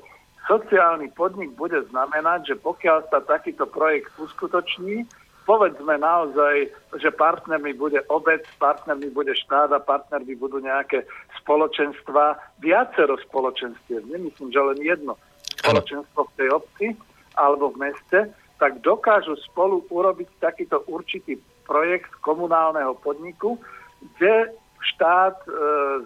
sociálny podnik bude znamenať, že pokiaľ sa takýto projekt uskutoční, povedzme naozaj, že partnermi bude obec, partnermi bude štát a partnermi budú nejaké spoločenstva, viacero spoločenstiev, nemyslím, že len jedno spoločenstvo v tej obci alebo v meste, tak dokážu spolu urobiť takýto určitý projekt komunálneho podniku, kde štát e,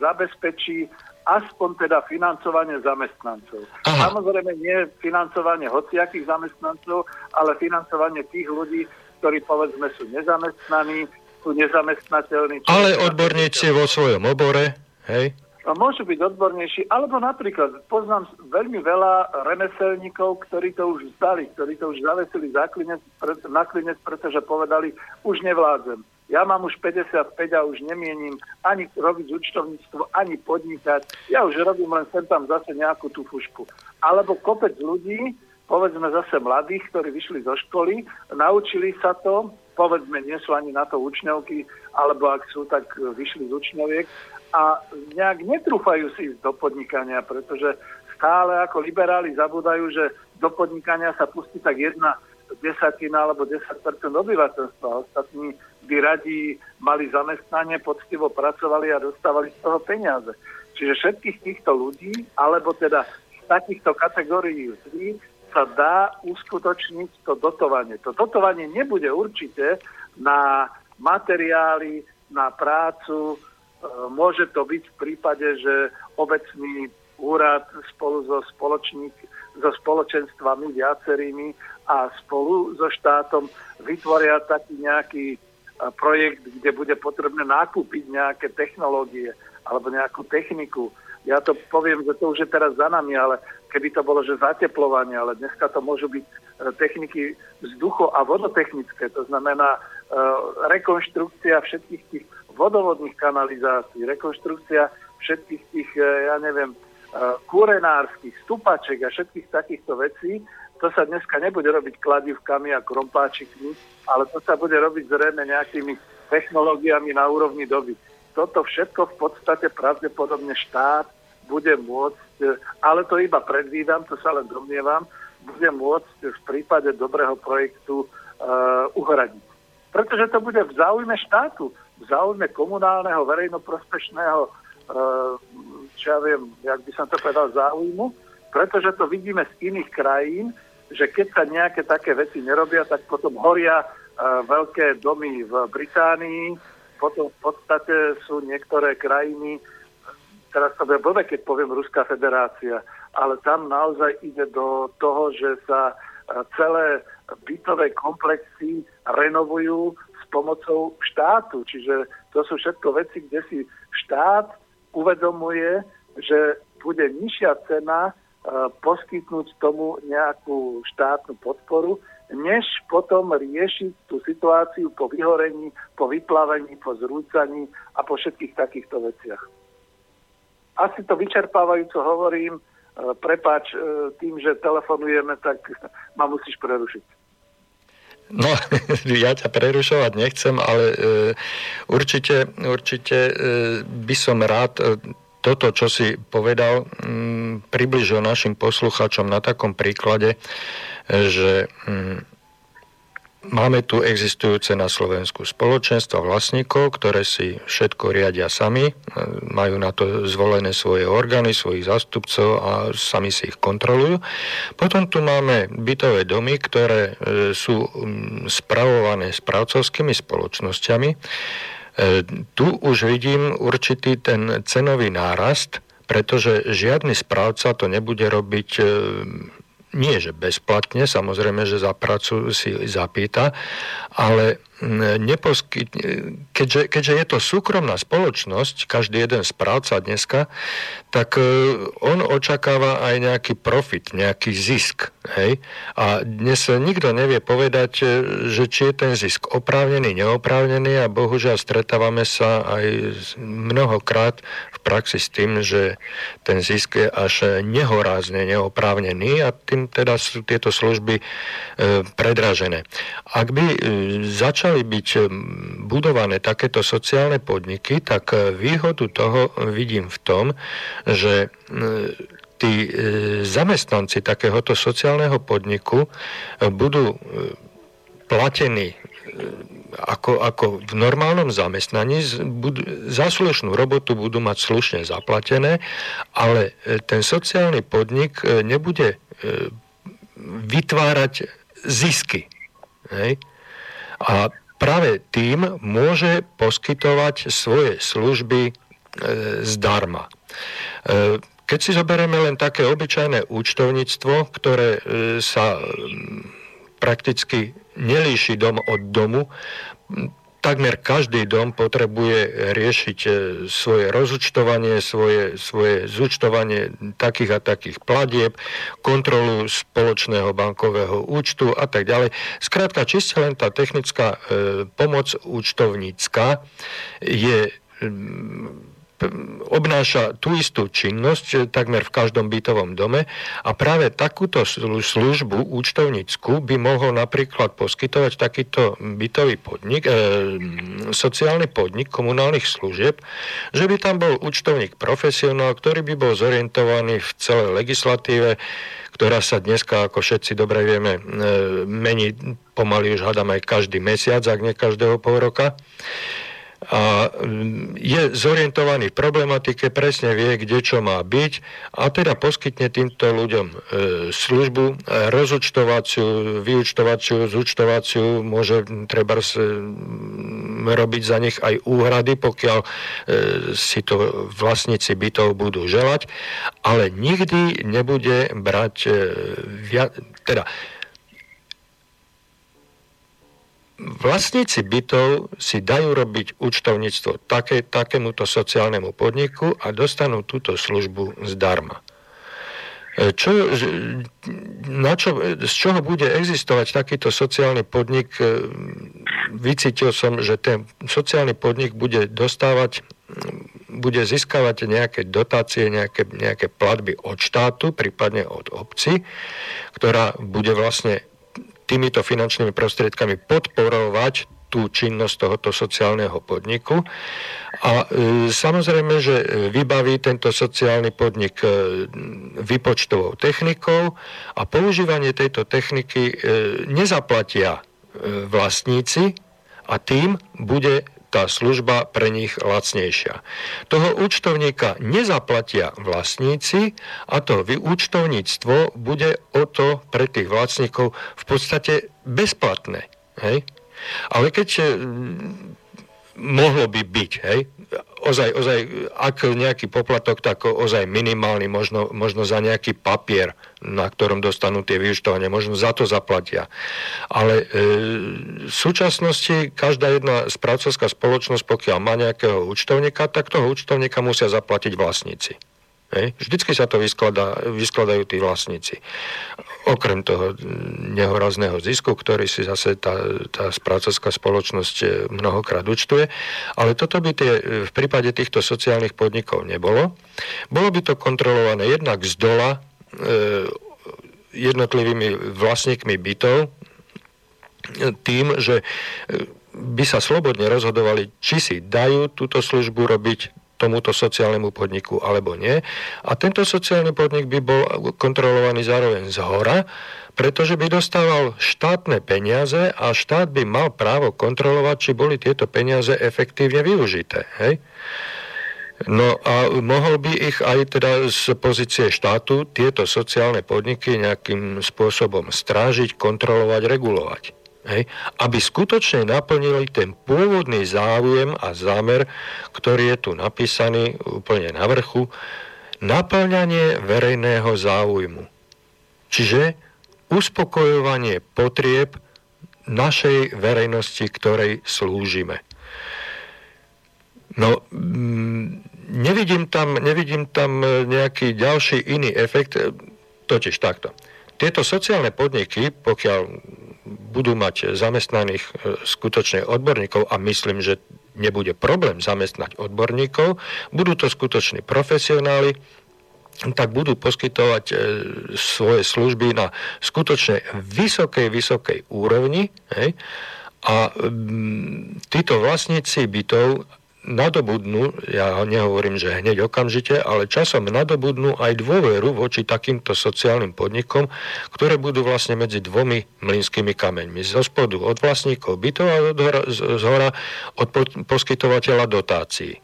zabezpečí aspoň teda financovanie zamestnancov. Aha. Samozrejme nie financovanie hociakých zamestnancov, ale financovanie tých ľudí, ktorí povedzme sú nezamestnaní, sú nezamestnateľní. Ale odborníci vo svojom obore, hej? môžu byť odbornejší, alebo napríklad poznám veľmi veľa remeselníkov, ktorí to už vzdali, ktorí to už zavesili za klinec, na klinec, pretože povedali, už nevládzem. Ja mám už 55 a už nemienim ani robiť účtovníctvo, ani podnikať. Ja už robím len sem tam zase nejakú tú fušku. Alebo kopec ľudí, povedzme zase mladých, ktorí vyšli zo školy, naučili sa to, povedzme, nie sú ani na to učňovky, alebo ak sú, tak vyšli z učňoviek a nejak netrúfajú si ísť do podnikania, pretože stále ako liberáli zabúdajú, že do podnikania sa pustí tak jedna desatina alebo 10% obyvateľstva. Ostatní by radi mali zamestnanie, poctivo pracovali a dostávali z toho peniaze. Čiže všetkých týchto ľudí, alebo teda z takýchto kategórií ľudí sa dá uskutočniť to dotovanie. To dotovanie nebude určite na materiály, na prácu, E, môže to byť v prípade, že obecný úrad spolu so, spoločník, so spoločenstvami viacerými a spolu so štátom vytvoria taký nejaký projekt, kde bude potrebné nakúpiť nejaké technológie alebo nejakú techniku. Ja to poviem, že to už je teraz za nami, ale keby to bolo, že zateplovanie, ale dneska to môžu byť e, techniky vzducho- a vodotechnické, to znamená rekonštrukcia všetkých tých vodovodných kanalizácií, rekonštrukcia všetkých tých, e, ja neviem, e, kurenárskych, stupaček a všetkých takýchto vecí, to sa dneska nebude robiť kladivkami a krompáčikmi, ale to sa bude robiť zrejme nejakými technológiami na úrovni doby. Toto všetko v podstate pravdepodobne štát bude môcť, e, ale to iba predvídam, to sa len domnievam, bude môcť v prípade dobrého projektu uh, uhradiť. Pretože to bude v záujme štátu, v záujme komunálneho, verejnoprospešného, uh, čo ja viem, jak by som to povedal, záujmu, pretože to vidíme z iných krajín, že keď sa nejaké také veci nerobia, tak potom horia uh, veľké domy v Británii, potom v podstate sú niektoré krajiny, teraz to bude blbé, keď poviem Ruská federácia, ale tam naozaj ide do toho, že sa e, celé bytové komplexy renovujú s pomocou štátu. Čiže to sú všetko veci, kde si štát uvedomuje, že bude nižšia cena e, poskytnúť tomu nejakú štátnu podporu, než potom riešiť tú situáciu po vyhorení, po vyplavení, po zrúcaní a po všetkých takýchto veciach asi to vyčerpávajúco hovorím, e, prepáč, e, tým, že telefonujeme, tak (laughs) ma musíš prerušiť. No, (laughs) ja ťa prerušovať nechcem, ale e, určite, určite e, by som rád e, toto, čo si povedal, m, približil našim posluchačom na takom príklade, že m, Máme tu existujúce na Slovensku spoločenstva vlastníkov, ktoré si všetko riadia sami, majú na to zvolené svoje orgány, svojich zástupcov a sami si ich kontrolujú. Potom tu máme bytové domy, ktoré e, sú spravované správcovskými spoločnosťami. E, tu už vidím určitý ten cenový nárast, pretože žiadny správca to nebude robiť e, nie že bezplatne, samozrejme, že za pracu si zapýta, ale neposky, keďže, keďže je to súkromná spoločnosť, každý jeden správca dneska, tak e, on očakáva aj nejaký profit, nejaký zisk. Hej? A dnes nikto nevie povedať, e, že či je ten zisk oprávnený, neoprávnený a bohužiaľ stretávame sa aj mnohokrát praxi s tým, že ten zisk je až nehorázne neoprávnený a tým teda sú tieto služby e, predražené. Ak by začal mali byť eh, budované takéto sociálne podniky, tak výhodu toho vidím v tom, že tí zamestnanci takéhoto sociálneho podniku budú platení ako, ako v normálnom zamestnaní budú, za slušnú robotu budú mať slušne zaplatené, ale ten sociálny podnik nebude vytvárať zisky. Hej? A práve tým môže poskytovať svoje služby e, zdarma. E, keď si zoberieme len také obyčajné účtovníctvo, ktoré e, sa prakticky nelíši dom od domu, takmer každý dom potrebuje riešiť e, svoje rozúčtovanie, svoje, svoje zúčtovanie takých a takých platieb, kontrolu spoločného bankového účtu a tak ďalej. Skrátka, čiste len tá technická e, pomoc účtovnícka je obnáša tú istú činnosť e, takmer v každom bytovom dome a práve takúto službu účtovnícku by mohol napríklad poskytovať takýto bytový podnik, e, sociálny podnik komunálnych služieb, že by tam bol účtovník profesionál, ktorý by bol zorientovaný v celej legislatíve, ktorá sa dneska, ako všetci dobre vieme, e, mení pomaly už hádam aj každý mesiac, ak nie každého pol roka a mm, je zorientovaný v problematike, presne vie, kde čo má byť a teda poskytne týmto ľuďom e, službu e, rozúčtovaciu, vyúčtovaciu, zúčtovaciu, môže treba robiť za nich aj úhrady, pokiaľ e, si to vlastníci bytov budú želať, ale nikdy nebude brať e, teda vlastníci bytov si dajú robiť účtovníctvo také, takémuto sociálnemu podniku a dostanú túto službu zdarma. E, čo, na čo, z čoho bude existovať takýto sociálny podnik? E, vycítil som, že ten sociálny podnik bude dostávať, bude získavať nejaké dotácie, nejaké, nejaké platby od štátu, prípadne od obci, ktorá bude vlastne týmito finančnými prostriedkami podporovať tú činnosť tohoto sociálneho podniku. A e, samozrejme, že vybaví tento sociálny podnik e, vypočtovou technikou a používanie tejto techniky e, nezaplatia e, vlastníci a tým bude tá služba pre nich lacnejšia. Toho účtovníka nezaplatia vlastníci a to účtovníctvo bude o to pre tých vlastníkov v podstate bezplatné. Hej? Ale keď mohlo by byť, hej, ozaj, ozaj, ak nejaký poplatok, tak ozaj minimálny, možno, možno za nejaký papier, na ktorom dostanú tie vyučtovania, možno za to zaplatia. Ale e, v súčasnosti každá jedna správcovská spoločnosť, pokiaľ má nejakého účtovníka, tak toho účtovníka musia zaplatiť vlastníci. Vždycky sa to vyskladá, vyskladajú tí vlastníci. Okrem toho nehorazného zisku, ktorý si zase tá, tá správcovská spoločnosť e, mnohokrát účtuje. Ale toto by tie, v prípade týchto sociálnych podnikov nebolo. Bolo by to kontrolované jednak z dola e, jednotlivými vlastníkmi bytov, tým, že by sa slobodne rozhodovali, či si dajú túto službu robiť tomuto sociálnemu podniku alebo nie. A tento sociálny podnik by bol kontrolovaný zároveň z hora, pretože by dostával štátne peniaze a štát by mal právo kontrolovať, či boli tieto peniaze efektívne využité. Hej? No a mohol by ich aj teda z pozície štátu tieto sociálne podniky nejakým spôsobom strážiť, kontrolovať, regulovať. Hej, aby skutočne naplnili ten pôvodný záujem a zámer, ktorý je tu napísaný úplne na vrchu, naplňanie verejného záujmu. Čiže uspokojovanie potrieb našej verejnosti, ktorej slúžime. No, mm, nevidím tam, nevidím tam nejaký ďalší iný efekt, totiž takto. Tieto sociálne podniky, pokiaľ budú mať zamestnaných e, skutočne odborníkov a myslím, že nebude problém zamestnať odborníkov, budú to skutoční profesionáli, tak budú poskytovať e, svoje služby na skutočne vysokej, vysokej úrovni. Hej? A mm, títo vlastníci bytov nadobudnú, ja nehovorím, že hneď okamžite, ale časom nadobudnú aj dôveru voči takýmto sociálnym podnikom, ktoré budú vlastne medzi dvomi mlynskými kameňmi. Zo spodu od vlastníkov bytov a z hora od poskytovateľa dotácií.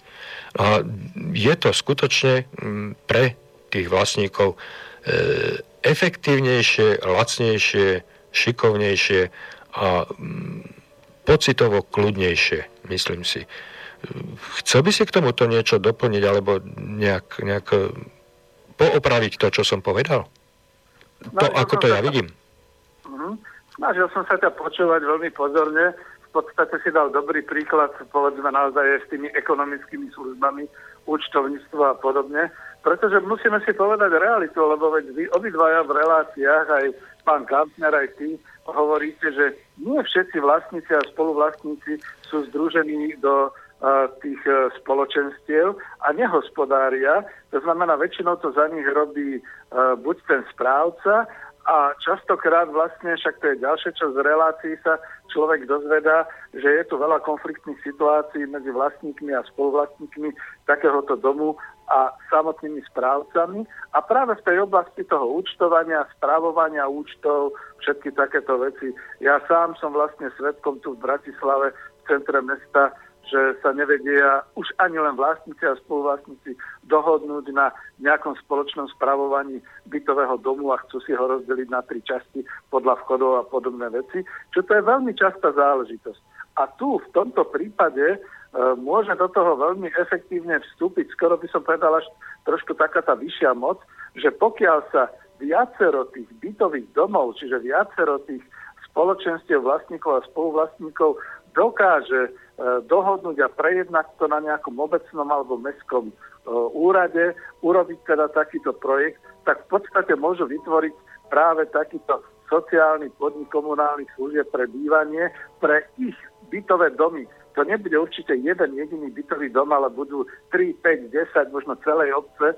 A je to skutočne mm, pre tých vlastníkov e, efektívnejšie, lacnejšie, šikovnejšie a mm, pocitovo kľudnejšie, myslím si. Chcel by si k tomuto niečo doplniť alebo nejak, nejak e, poopraviť to, čo som povedal? To, ako to ja vidím. Uh-huh. Snažil som sa ťa počúvať veľmi pozorne. V podstate si dal dobrý príklad, povedzme naozaj s tými ekonomickými službami, účtovníctvo a podobne. Pretože musíme si povedať realitu, lebo veď vy obidvaja v reláciách, aj pán Kantner, aj ty, hovoríte, že nie všetci vlastníci a spoluvlastníci sú združení do tých e, spoločenstiev a nehospodária. To znamená, väčšinou to za nich robí e, buď ten správca a častokrát vlastne, však to je ďalšia časť relácií sa človek dozvedá, že je tu veľa konfliktných situácií medzi vlastníkmi a spoluvlastníkmi takéhoto domu a samotnými správcami. A práve v tej oblasti toho účtovania, správovania účtov, všetky takéto veci. Ja sám som vlastne svetkom tu v Bratislave, v centre mesta, že sa nevedia už ani len vlastníci a spoluvlastníci dohodnúť na nejakom spoločnom spravovaní bytového domu a chcú si ho rozdeliť na tri časti podľa vchodov a podobné veci, čo to je veľmi častá záležitosť. A tu v tomto prípade e, môže do toho veľmi efektívne vstúpiť, skoro by som povedal až trošku taká tá vyššia moc, že pokiaľ sa viacero tých bytových domov, čiže viacero tých spoločenstiev vlastníkov a spoluvlastníkov dokáže dohodnúť a prejednať to na nejakom obecnom alebo mestskom e, úrade, urobiť teda takýto projekt, tak v podstate môžu vytvoriť práve takýto sociálny podnik komunálnych služieb pre bývanie, pre ich bytové domy. To nebude určite jeden jediný bytový dom, ale budú 3, 5, 10, možno celej obce, e,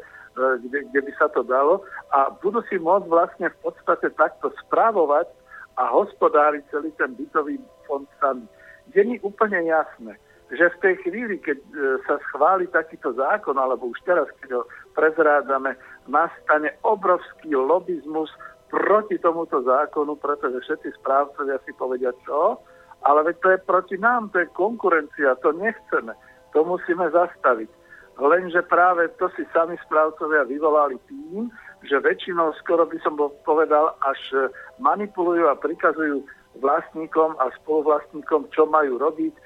kde, kde by sa to dalo. A budú si môcť vlastne v podstate takto správovať a hospodáriť celý ten bytový fond sami. Mi úplne jasné, že v tej chvíli, keď e, sa schváli takýto zákon, alebo už teraz, keď ho prezrádzame, nastane obrovský lobizmus proti tomuto zákonu, pretože všetci správcovia si povedia čo, ale veď to je proti nám, to je konkurencia, to nechceme, to musíme zastaviť. Lenže práve to si sami správcovia vyvolali tým, že väčšinou skoro by som povedal, až manipulujú a prikazujú vlastníkom a spoluvlastníkom, čo majú robiť, e,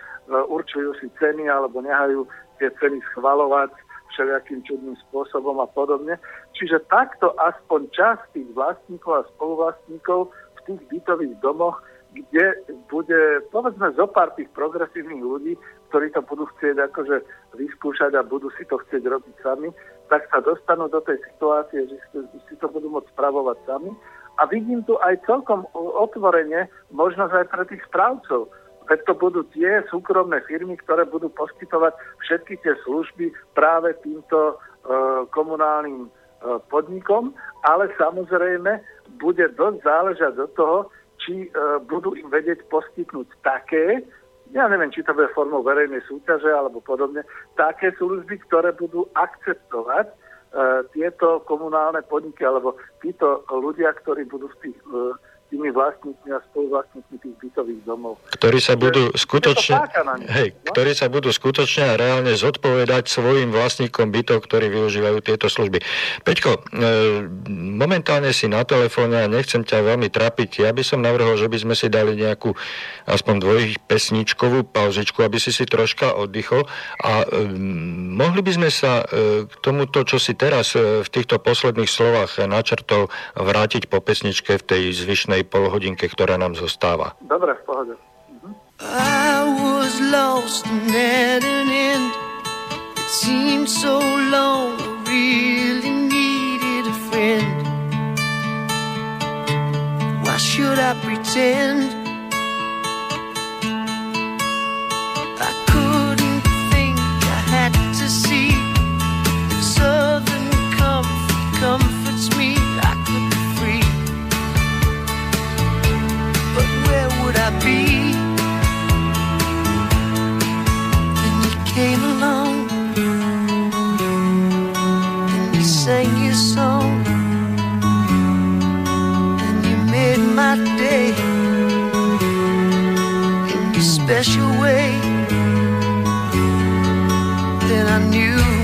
určujú si ceny alebo nehajú tie ceny schvalovať všelijakým čudným spôsobom a podobne. Čiže takto aspoň časť tých vlastníkov a spoluvlastníkov v tých bytových domoch, kde bude, povedzme, zo pár tých progresívnych ľudí, ktorí to budú chcieť akože vyskúšať a budú si to chcieť robiť sami, tak sa dostanú do tej situácie, že si to budú môcť spravovať sami a vidím tu aj celkom otvorene možnosť aj pre tých správcov. Veď to budú tie súkromné firmy, ktoré budú poskytovať všetky tie služby práve týmto e, komunálnym e, podnikom, ale samozrejme bude dosť záležať od toho, či e, budú im vedieť poskytnúť také, ja neviem, či to bude formou verejnej súťaže alebo podobne, také služby, ktoré budú akceptovať tieto komunálne podniky alebo títo ľudia, ktorí budú v tých e, tými vlastníkmi a spoluvlastníkmi tých bytových domov. Ktorí sa budú skutočne, hej, no? ktorí sa budú skutočne a reálne zodpovedať svojim vlastníkom bytov, ktorí využívajú tieto služby. Peťko, e, momentálne si na telefóne a nechcem ťa veľmi trapiť. Ja by som navrhol, že by sme si dali nejakú aspoň dvojpesničkovú pauzičku, aby si si troška oddychol a e, mohli by sme sa e, k tomuto, čo si teraz e, v týchto posledných slovách načrtol, vrátiť po pesničke v tej zvyšnej polhodinke, ktorá nám zostáva. Dobre, v pohode. Mhm. I was lost and at an end It seemed so long I really needed a friend Why should I pretend I couldn't my day in your special way. Then I knew.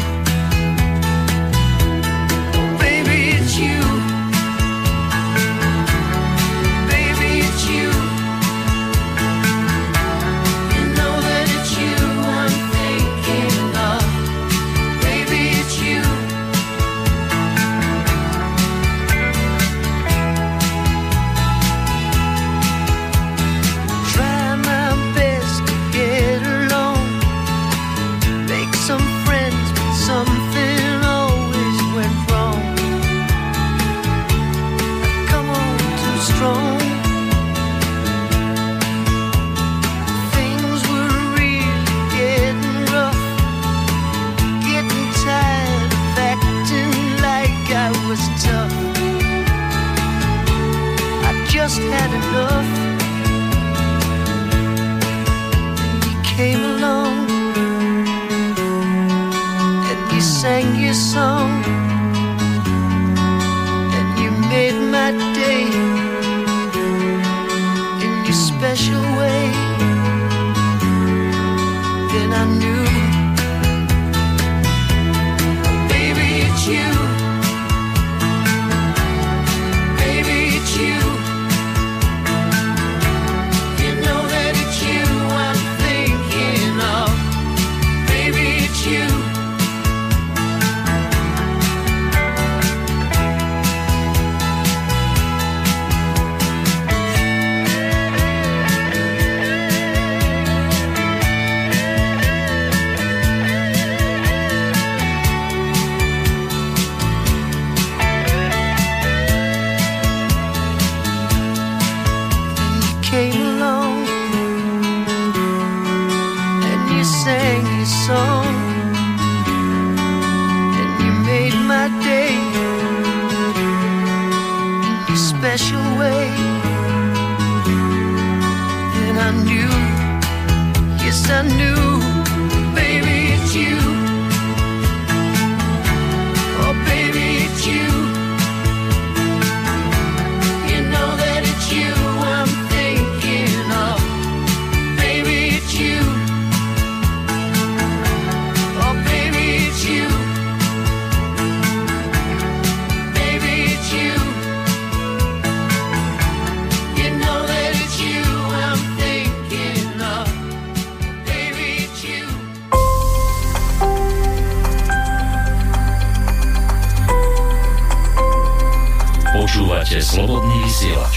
Počúvate slobodný vysielač.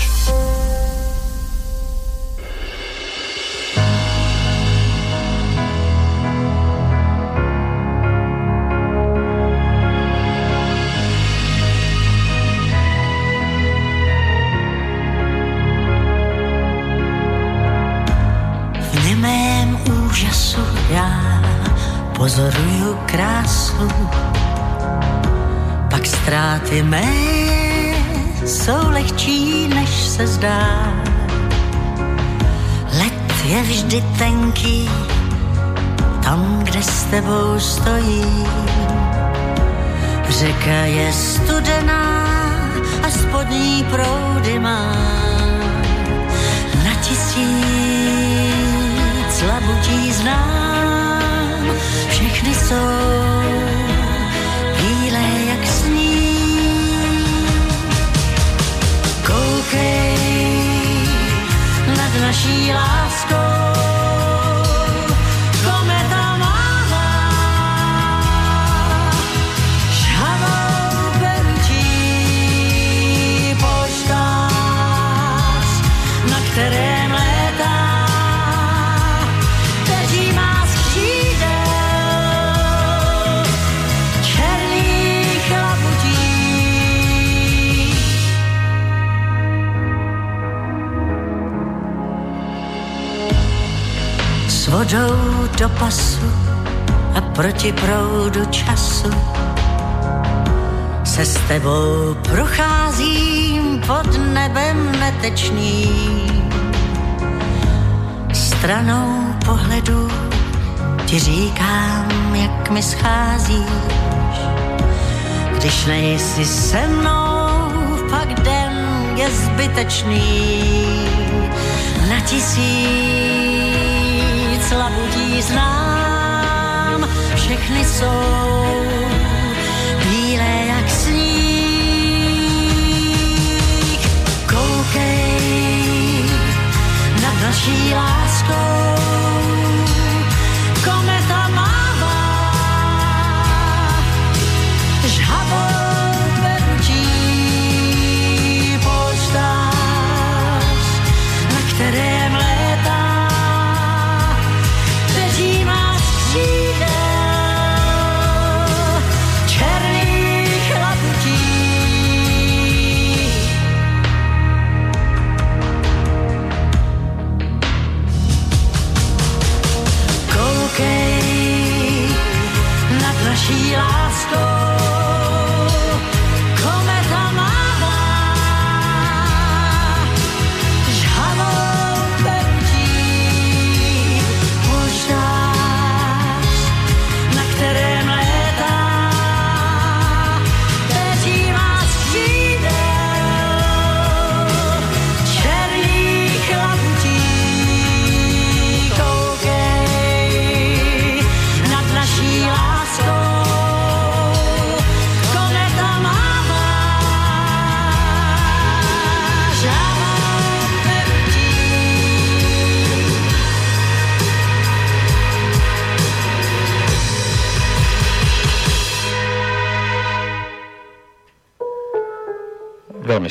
Pozoruju krásu, pak ztráty mé jsou lehčí, než se zdá. Let je vždy tenký, tam, kde s tebou stojí. Řeka je studená a spodní proudy má na tisíc labutí znám, všechny jsou Koukej nad naší láskou, vodou do pasu a proti proudu času se s tebou procházím pod nebem netečným stranou pohledu ti říkám, jak mi scházíš. Když nejsi se mnou, pak den je zbytečný. Na tisíc labutí znám, všechny jsou bílé jak sníh. Koukej nad naší láskou.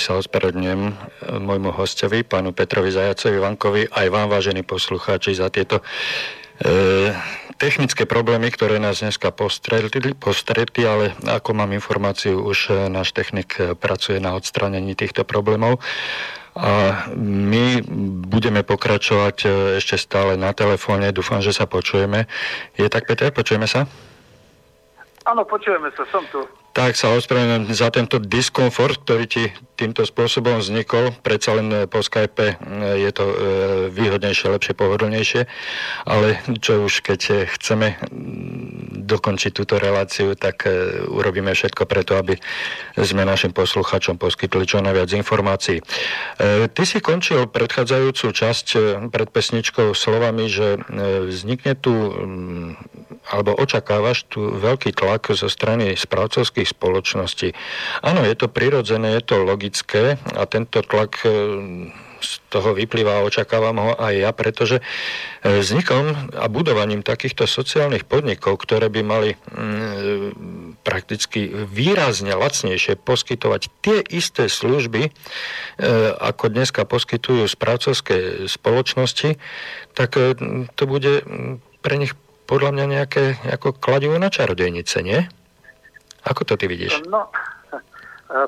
Sa ospravedlňujem e, môjmu hostovi, pánu Petrovi Zajacovi Vankovi, aj vám, vážení poslucháči, za tieto e, technické problémy, ktoré nás dneska postretli, ale ako mám informáciu, už e, náš technik e, pracuje na odstranení týchto problémov. A my budeme pokračovať ešte stále na telefóne, dúfam, že sa počujeme. Je tak, Peter, počujeme sa? Áno, počujeme sa, som tu. Tak sa ospravedlňujem za tento diskomfort, ktorý ti týmto spôsobom vznikol. Predsa len po Skype je to výhodnejšie, lepšie, pohodlnejšie. Ale čo už keď chceme dokončiť túto reláciu, tak urobíme všetko preto, aby sme našim posluchačom poskytli čo najviac informácií. Ty si končil predchádzajúcu časť pred pesničkou slovami, že vznikne tu alebo očakávaš tu veľký tlak zo strany správcovských spoločností. Áno, je to prirodzené, je to logické a tento tlak e, z toho vyplýva očakávam ho aj ja, pretože e, vznikom a budovaním takýchto sociálnych podnikov, ktoré by mali mm, prakticky výrazne lacnejšie poskytovať tie isté služby, e, ako dneska poskytujú správcovské spoločnosti, tak to bude pre nich podľa mňa nejaké ako kladivo na čarodejnice, nie? Ako to ty vidíš? No,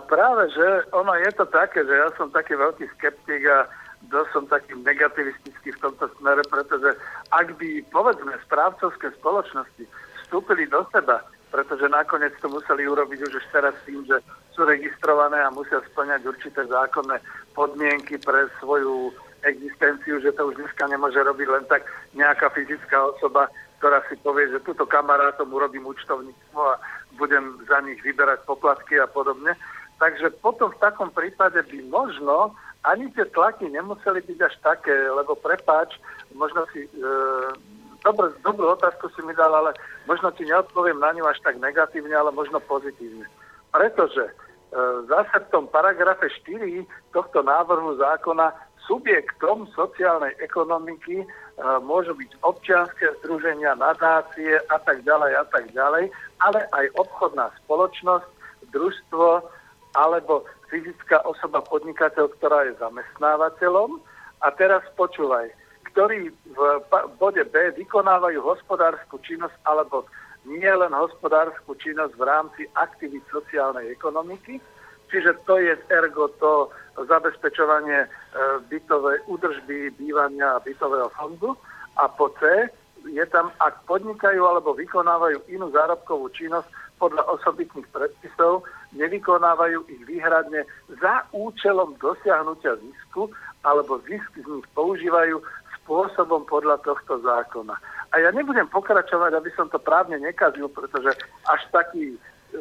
práve, že ono je to také, že ja som taký veľký skeptik a dosť som taký negativistický v tomto smere, pretože ak by, povedzme, správcovské spoločnosti vstúpili do seba, pretože nakoniec to museli urobiť už teraz tým, že sú registrované a musia splňať určité zákonné podmienky pre svoju existenciu, že to už dneska nemôže robiť len tak nejaká fyzická osoba, ktorá si povie, že túto kamarátom urobím účtovníctvo a budem za nich vyberať poplatky a podobne. Takže potom v takom prípade by možno ani tie tlaky nemuseli byť až také, lebo prepáč, možno si... E, dobrú, dobrú otázku si mi dal, ale možno ti neodpoviem na ňu až tak negatívne, ale možno pozitívne. Pretože e, zase v tom paragrafe 4 tohto návrhu zákona subjektom sociálnej ekonomiky môžu byť občianské združenia, nadácie a tak ďalej a tak ďalej, ale aj obchodná spoločnosť, družstvo alebo fyzická osoba podnikateľ, ktorá je zamestnávateľom. A teraz počúvaj, ktorí v bode B vykonávajú hospodárskú činnosť alebo nie len hospodárskú činnosť v rámci aktivít sociálnej ekonomiky, čiže to je ergo to zabezpečovanie e, bytovej údržby, bývania bytového fondu. A po C je tam, ak podnikajú alebo vykonávajú inú zárobkovú činnosť podľa osobitných predpisov, nevykonávajú ich výhradne za účelom dosiahnutia zisku alebo zisk z nich používajú spôsobom podľa tohto zákona. A ja nebudem pokračovať, aby som to právne nekazil, pretože až taký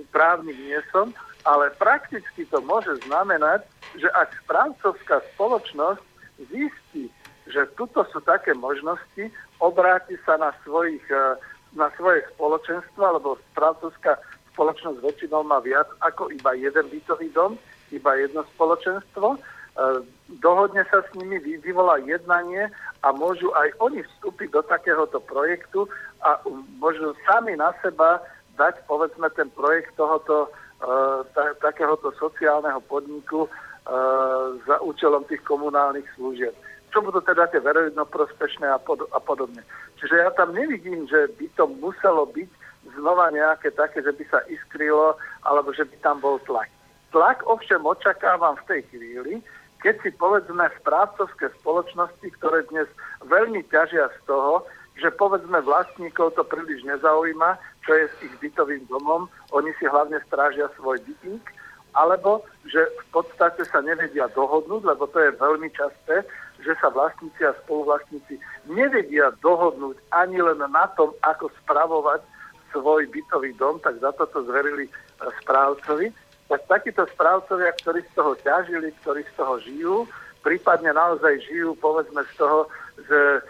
právnik nie som, ale prakticky to môže znamenať, že ak správcovská spoločnosť zistí, že tuto sú také možnosti, obráti sa na, svojich, e, na svoje spoločenstvo, lebo správcovská spoločnosť väčšinou má viac ako iba jeden bytový dom, iba jedno spoločenstvo, e, dohodne sa s nimi, vyvolá jednanie a môžu aj oni vstúpiť do takéhoto projektu a môžu sami na seba dať povedzme ten projekt tohoto ta, takéhoto sociálneho podniku za účelom tých komunálnych služieb. Čo budú teda tie verejnoprospešné a, pod, a podobne. Čiže ja tam nevidím, že by to muselo byť znova nejaké také, že by sa iskrilo, alebo že by tam bol tlak. Tlak ovšem očakávam v tej chvíli, keď si povedzme správcovské spoločnosti, ktoré dnes veľmi ťažia z toho, že povedzme vlastníkov to príliš nezaujíma, čo je s ich bytovým domom, oni si hlavne strážia svoj bytník, alebo že v podstate sa nevedia dohodnúť, lebo to je veľmi časté, že sa vlastníci a spoluvlastníci nevedia dohodnúť ani len na tom, ako spravovať svoj bytový dom, tak za to to zverili e, správcovi. Tak takíto správcovia, ktorí z toho ťažili, ktorí z toho žijú, prípadne naozaj žijú, povedzme z toho, že e,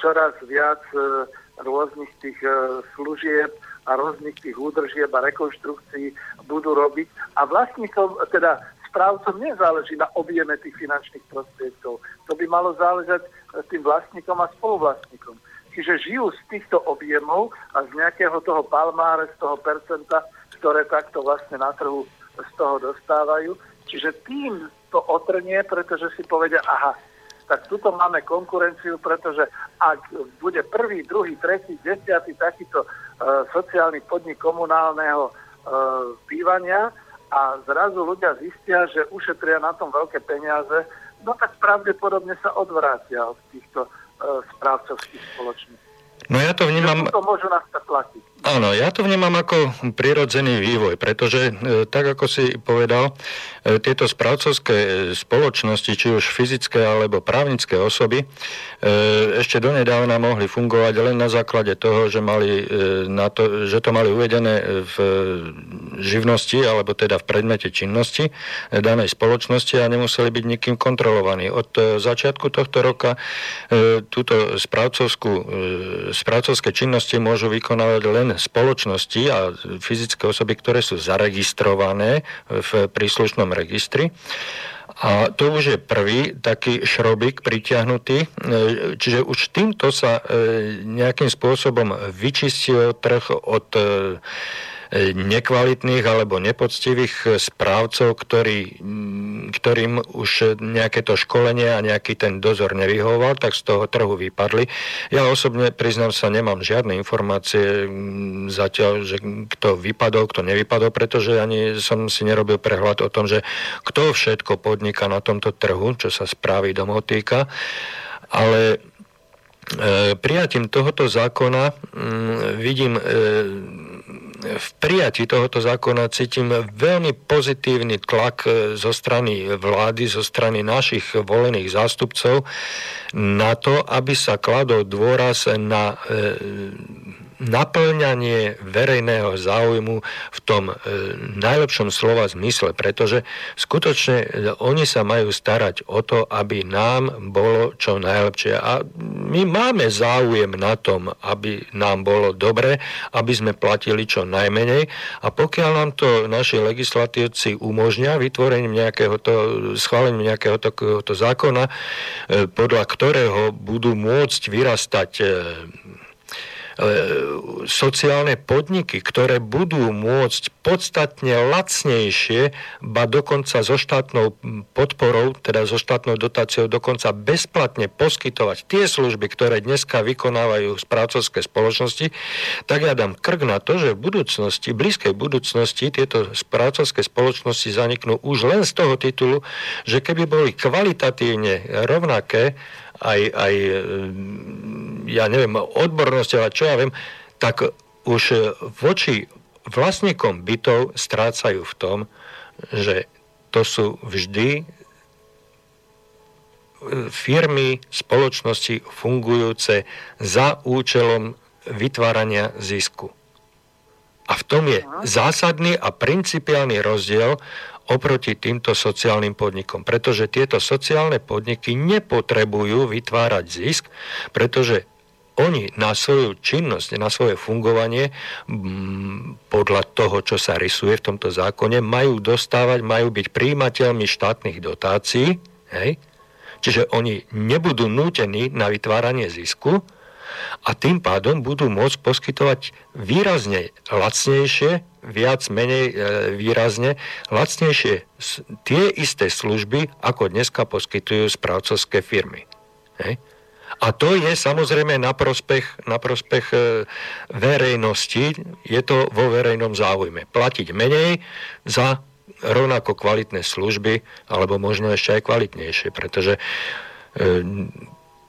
čoraz viac e, rôznych tých služieb a rôznych tých údržieb a rekonštrukcií budú robiť. A vlastníkom, teda správcom nezáleží na objeme tých finančných prostriedkov. To by malo záležať tým vlastníkom a spoluvlastníkom. Čiže žijú z týchto objemov a z nejakého toho palmáre, z toho percenta, ktoré takto vlastne na trhu z toho dostávajú. Čiže tým to otrnie, pretože si povedia, aha, tak tuto máme konkurenciu, pretože ak bude prvý, druhý, tretí, desiatý takýto sociálny podnik komunálneho e, bývania a zrazu ľudia zistia, že ušetria na tom veľké peniaze, no tak pravdepodobne sa odvrátia od týchto e, správcovských spoločností. No ja to vnímam... To môžu nás tlaky. Áno, ja to vnímam ako prirodzený vývoj, pretože e, tak ako si povedal, e, tieto správcovské spoločnosti, či už fyzické alebo právnické osoby, e, ešte donedávna mohli fungovať len na základe toho, že, mali na to, že to mali uvedené v živnosti alebo teda v predmete činnosti danej spoločnosti a nemuseli byť nikým kontrolovaní. Od začiatku tohto roka túto správcovské činnosti môžu vykonávať len spoločnosti a fyzické osoby, ktoré sú zaregistrované v príslušnom registri. A to už je prvý taký šrobik pritiahnutý, e, čiže už týmto sa e, nejakým spôsobom vyčistil trh od e, nekvalitných alebo nepoctivých správcov, ktorý, ktorým už nejaké to školenie a nejaký ten dozor nevyhovoval, tak z toho trhu vypadli. Ja osobne, priznám sa, nemám žiadne informácie zatiaľ, že kto vypadol, kto nevypadol, pretože ani som si nerobil prehľad o tom, že kto všetko podniká na tomto trhu, čo sa správy domov týka. Ale e, prijatím tohoto zákona vidím e, v prijatí tohoto zákona cítim veľmi pozitívny tlak e, zo strany vlády, zo strany našich volených zástupcov na to, aby sa kladol dôraz na e, naplňanie verejného záujmu v tom e, najlepšom slova zmysle, pretože skutočne e, oni sa majú starať o to, aby nám bolo čo najlepšie. A my máme záujem na tom, aby nám bolo dobre, aby sme platili čo najmenej a pokiaľ nám to naši legislatívci umožňa vytvorením nejakého to, schválením nejakého takéhoto zákona, e, podľa ktorého budú môcť vyrastať sociálne podniky, ktoré budú môcť podstatne lacnejšie, ba dokonca so štátnou podporou, teda so štátnou dotáciou dokonca bezplatne poskytovať tie služby, ktoré dneska vykonávajú správcovské spoločnosti, tak ja dám krk na to, že v budúcnosti, blízkej budúcnosti tieto správcovské spoločnosti zaniknú už len z toho titulu, že keby boli kvalitatívne rovnaké, aj, aj ja neviem, odbornosť, ale čo ja viem, tak už voči vlastníkom bytov strácajú v tom, že to sú vždy firmy, spoločnosti fungujúce za účelom vytvárania zisku. A v tom je zásadný a principiálny rozdiel oproti týmto sociálnym podnikom. Pretože tieto sociálne podniky nepotrebujú vytvárať zisk, pretože oni na svoju činnosť, na svoje fungovanie podľa toho, čo sa rysuje v tomto zákone, majú dostávať, majú byť príjimateľmi štátnych dotácií, hej? čiže oni nebudú nútení na vytváranie zisku, a tým pádom budú môcť poskytovať výrazne lacnejšie, viac menej e, výrazne lacnejšie tie isté služby, ako dneska poskytujú správcovské firmy. Hej. A to je samozrejme na prospech, na prospech e, verejnosti, je to vo verejnom záujme. Platiť menej za rovnako kvalitné služby, alebo možno ešte aj kvalitnejšie, pretože e,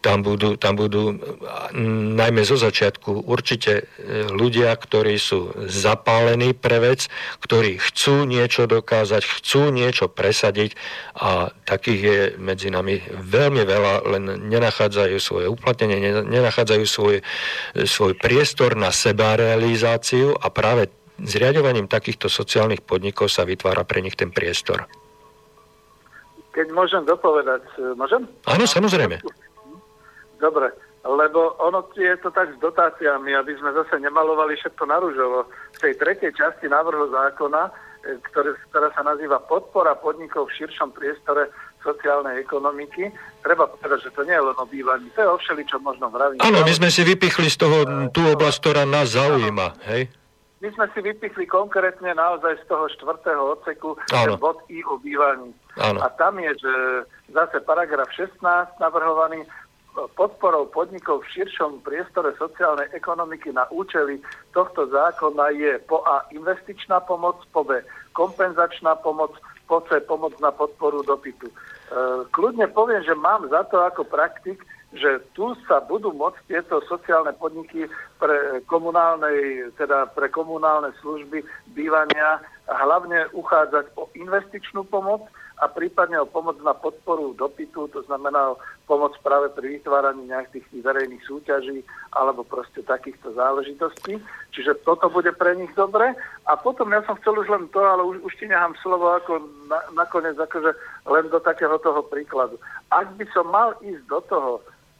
tam budú, tam budú najmä zo začiatku určite e, ľudia, ktorí sú zapálení pre vec, ktorí chcú niečo dokázať, chcú niečo presadiť a takých je medzi nami veľmi veľa, len nenachádzajú svoje uplatnenie, nenachádzajú svoj, svoj priestor na seba realizáciu a práve zriadovaním takýchto sociálnych podnikov sa vytvára pre nich ten priestor. Keď môžem dopovedať, e, môžem? Áno, samozrejme. Dobre, lebo ono je to tak s dotáciami, aby sme zase nemalovali všetko na rúžovo. V tej tretej časti návrhu zákona, e, ktoré, ktorá sa nazýva podpora podnikov v širšom priestore sociálnej ekonomiky, treba povedať, že to nie je len o bývaní, to je o všeličom možno vravím. Áno, my sme si vypichli z toho tú oblasť, ktorá nás zaujíma, hej? My sme si vypichli konkrétne naozaj z toho štvrtého odseku ten bod I o bývaní. Áno. A tam je, že zase paragraf 16 navrhovaný, podporou podnikov v širšom priestore sociálnej ekonomiky na účely tohto zákona je po A investičná pomoc, po B kompenzačná pomoc, po C pomoc na podporu dopytu. E, kľudne poviem, že mám za to ako praktik, že tu sa budú môcť tieto sociálne podniky pre, komunálnej, teda pre komunálne služby bývania hlavne uchádzať o investičnú pomoc a prípadne o pomoc na podporu dopytu, to znamená pomoc práve pri vytváraní nejakých tých verejných súťaží alebo proste takýchto záležitostí. Čiže toto bude pre nich dobre. A potom ja som chcel už len to, ale už, už ti nechám slovo ako na, nakoniec akože len do takého toho príkladu. Ak by som mal ísť do toho,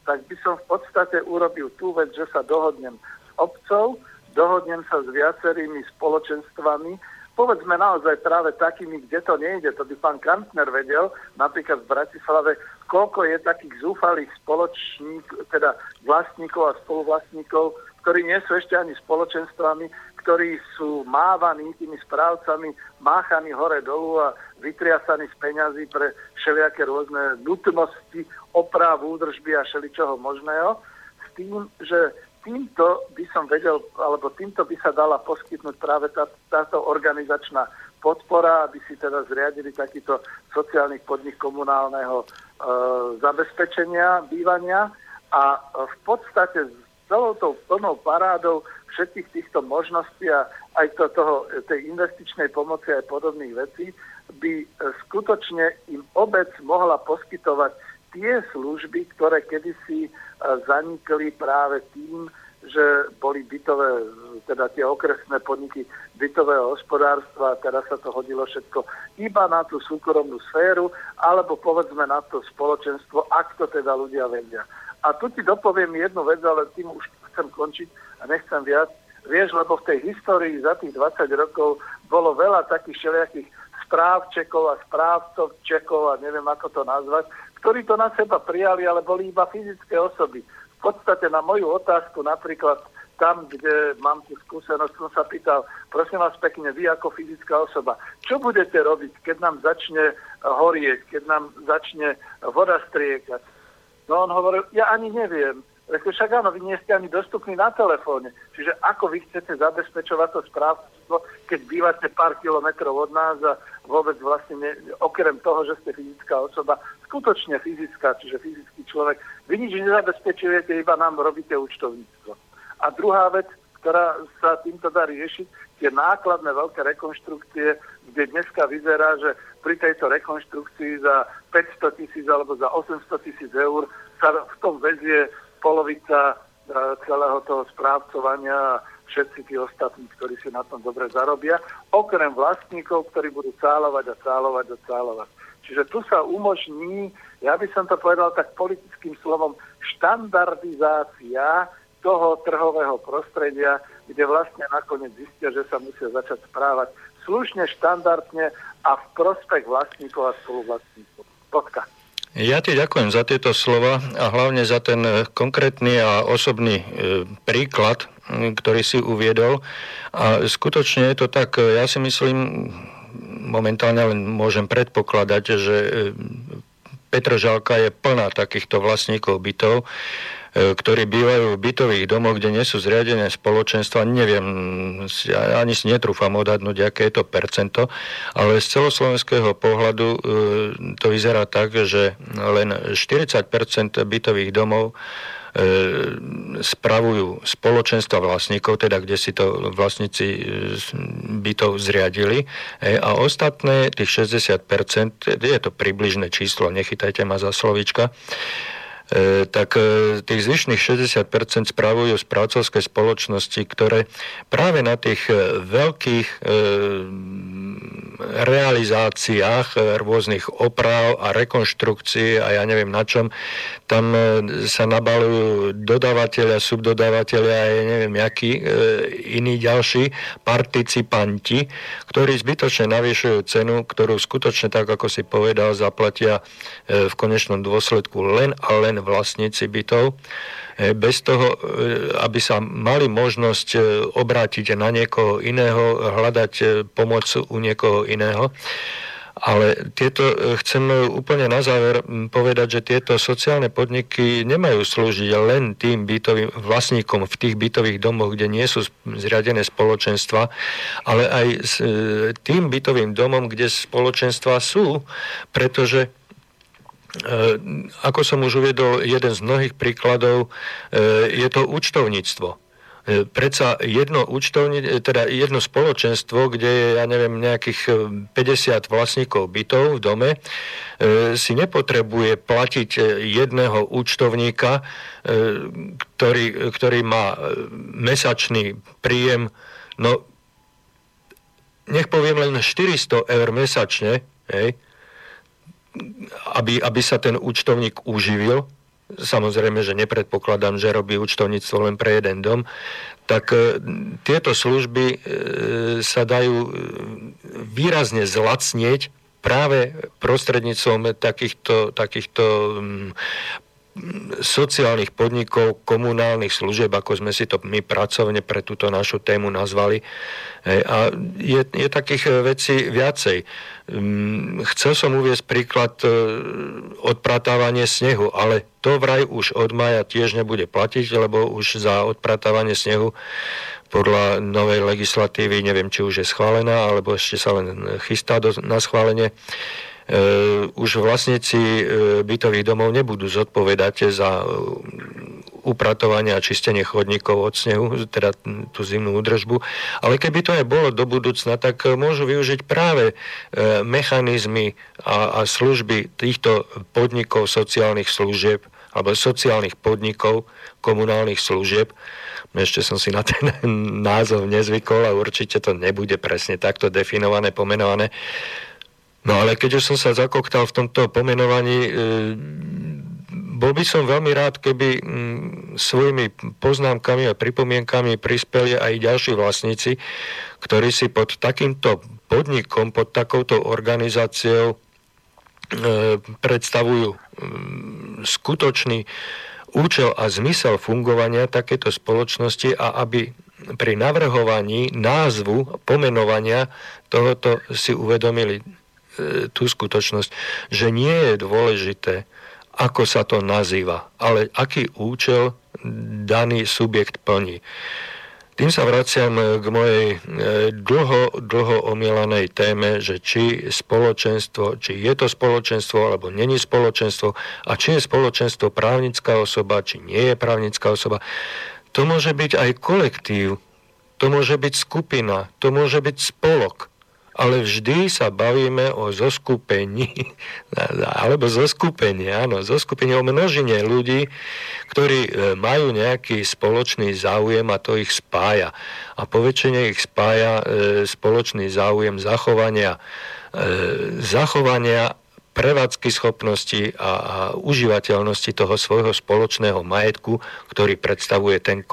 tak by som v podstate urobil tú vec, že sa dohodnem s obcov, dohodnem sa s viacerými spoločenstvami, povedzme naozaj práve takými, kde to nejde, to by pán Kantner vedel, napríklad v Bratislave, koľko je takých zúfalých spoločník, teda vlastníkov a spoluvlastníkov, ktorí nie sú ešte ani spoločenstvami, ktorí sú mávaní tými správcami, máchaní hore dolu a vytriasaní z peňazí pre všelijaké rôzne nutnosti, opravu, údržby a všeličoho možného, s tým, že týmto by som vedel, alebo týmto by sa dala poskytnúť práve tá, táto organizačná podpora, aby si teda zriadili takýto sociálny podnik komunálneho e, zabezpečenia, bývania. A v podstate s celou tou plnou parádou všetkých týchto možností a aj to, toho, tej investičnej pomoci aj podobných vecí by skutočne im obec mohla poskytovať tie služby, ktoré kedysi e, zanikli práve tým, že boli bytové, teda tie okresné podniky bytového hospodárstva teraz sa to hodilo všetko iba na tú súkromnú sféru, alebo povedzme na to spoločenstvo, ak to teda ľudia vedia. A tu ti dopoviem jednu vec, ale tým už chcem končiť a nechcem viac. Vieš, lebo v tej histórii za tých 20 rokov bolo veľa takých všelijakých správčekov a správcov Čekov a neviem ako to nazvať, ktorí to na seba prijali, ale boli iba fyzické osoby. V podstate na moju otázku napríklad tam, kde mám tú skúsenosť, som sa pýtal, prosím vás pekne, vy ako fyzická osoba, čo budete robiť, keď nám začne horieť, keď nám začne voda striekať? No on hovoril, ja ani neviem. Rekli, však áno, vy nie ste ani dostupní na telefóne. Čiže ako vy chcete zabezpečovať to správstvo, keď bývate pár kilometrov od nás a vôbec vlastne, ne, okrem toho, že ste fyzická osoba, skutočne fyzická, čiže fyzický človek, vy nič nezabezpečujete, iba nám robíte účtovníctvo. A druhá vec, ktorá sa týmto dá riešiť, tie nákladné veľké rekonštrukcie, kde dneska vyzerá, že pri tejto rekonštrukcii za 500 tisíc alebo za 800 tisíc eur sa v tom vezie polovica e, celého toho správcovania a všetci tí ostatní, ktorí si na tom dobre zarobia, okrem vlastníkov, ktorí budú cálovať a cálovať a cálovať. Čiže tu sa umožní, ja by som to povedal tak politickým slovom, štandardizácia toho trhového prostredia, kde vlastne nakoniec zistia, že sa musia začať správať slušne, štandardne a v prospech vlastníkov a spoluvlastníkov. Bodka. Ja ti ďakujem za tieto slova a hlavne za ten e, konkrétny a osobný e, príklad, ktorý si uviedol. A skutočne je to tak, e, ja si myslím, momentálne len môžem predpokladať, že Petržalka je plná takýchto vlastníkov bytov, E, ktorí bývajú v bytových domoch, kde nie sú zriadené spoločenstva. Neviem, ani si netrúfam odhadnúť, aké je to percento, ale z celoslovenského pohľadu e, to vyzerá tak, že len 40% bytových domov e, spravujú spoločenstva vlastníkov, teda kde si to vlastníci bytov zriadili. A ostatné, tých 60%, je to približné číslo, nechytajte ma za slovička, E, tak e, tých zvyšných 60% spravujú správcovské spoločnosti, ktoré práve na tých e, veľkých realizáciách rôznych oprav a rekonštrukcií a ja neviem na čom, tam sa nabalujú dodávateľia, subdodávateľia a ja neviem jakí iní ďalší participanti, ktorí zbytočne navyšujú cenu, ktorú skutočne tak, ako si povedal, zaplatia v konečnom dôsledku len a len vlastníci bytov, e, bez toho, e, aby sa mali možnosť e, obrátiť na niekoho iného, hľadať pomoc u niekoho iného. Ale tieto, chcem úplne na záver povedať, že tieto sociálne podniky nemajú slúžiť len tým bytovým vlastníkom v tých bytových domoch, kde nie sú zriadené spoločenstva, ale aj tým bytovým domom, kde spoločenstva sú, pretože ako som už uvedol, jeden z mnohých príkladov e, je to účtovníctvo. E, predsa jedno účtovní, teda jedno spoločenstvo, kde je, ja neviem, nejakých 50 vlastníkov bytov v dome, si nepotrebuje platiť jedného účtovníka, ktorý, ktorý má mesačný príjem, no nech poviem len 400 eur mesačne, hej, aby, aby sa ten účtovník uživil, samozrejme, že nepredpokladám, že robí účtovníctvo len pre jeden dom, tak e, tieto služby e, sa dajú e, výrazne zlacnieť práve prostredníctvom takýchto, takýchto mm, sociálnych podnikov, komunálnych služieb, ako sme si to my pracovne pre túto našu tému nazvali. A je, je takých vecí viacej. Mm, chcel som uviezť príklad e, odpratávanie snehu, ale to vraj už od maja tiež nebude platiť, lebo už za odpratávanie snehu podľa novej legislatívy, neviem, či už je schválená, alebo ešte sa len chystá do, na schválenie, už vlastníci e, bytových domov nebudú zodpovedať za e, upratovanie a čistenie chodníkov od snehu, teda tú zimnú údržbu. Ale keby to aj bolo do budúcna, tak môžu využiť práve mechanizmy a, a služby týchto podnikov sociálnych služieb alebo sociálnych podnikov komunálnych služieb. Ešte som si na ten (laughs) názov nezvykol a určite to nebude presne takto definované, pomenované No ale keď už som sa zakoktal v tomto pomenovaní, e, bol by som veľmi rád, keby svojimi poznámkami a pripomienkami prispeli aj ďalší vlastníci, ktorí si pod takýmto podnikom, pod takouto organizáciou e, predstavujú skutočný účel a zmysel fungovania takéto spoločnosti a aby pri navrhovaní názvu, pomenovania tohoto si uvedomili. E, tú skutočnosť, že nie je dôležité, ako sa to nazýva, ale aký účel daný subjekt plní. Tým sa vraciam k mojej e, dlho, dlho omielanej téme, že či spoločenstvo, či je to spoločenstvo alebo není spoločenstvo a či je spoločenstvo právnická osoba, či nie je právnická osoba. To môže byť aj kolektív, to môže byť skupina, to môže byť spolok ale vždy sa bavíme o zoskupení, (laughs) alebo zoskupení, áno, zoskupení o množine ľudí, ktorí e, majú nejaký spoločný záujem a to ich spája. A po väčšine ich spája e, spoločný záujem zachovania, e, zachovania prevádzky schopnosti a, a užívateľnosti toho svojho spoločného majetku, ktorý predstavuje ten,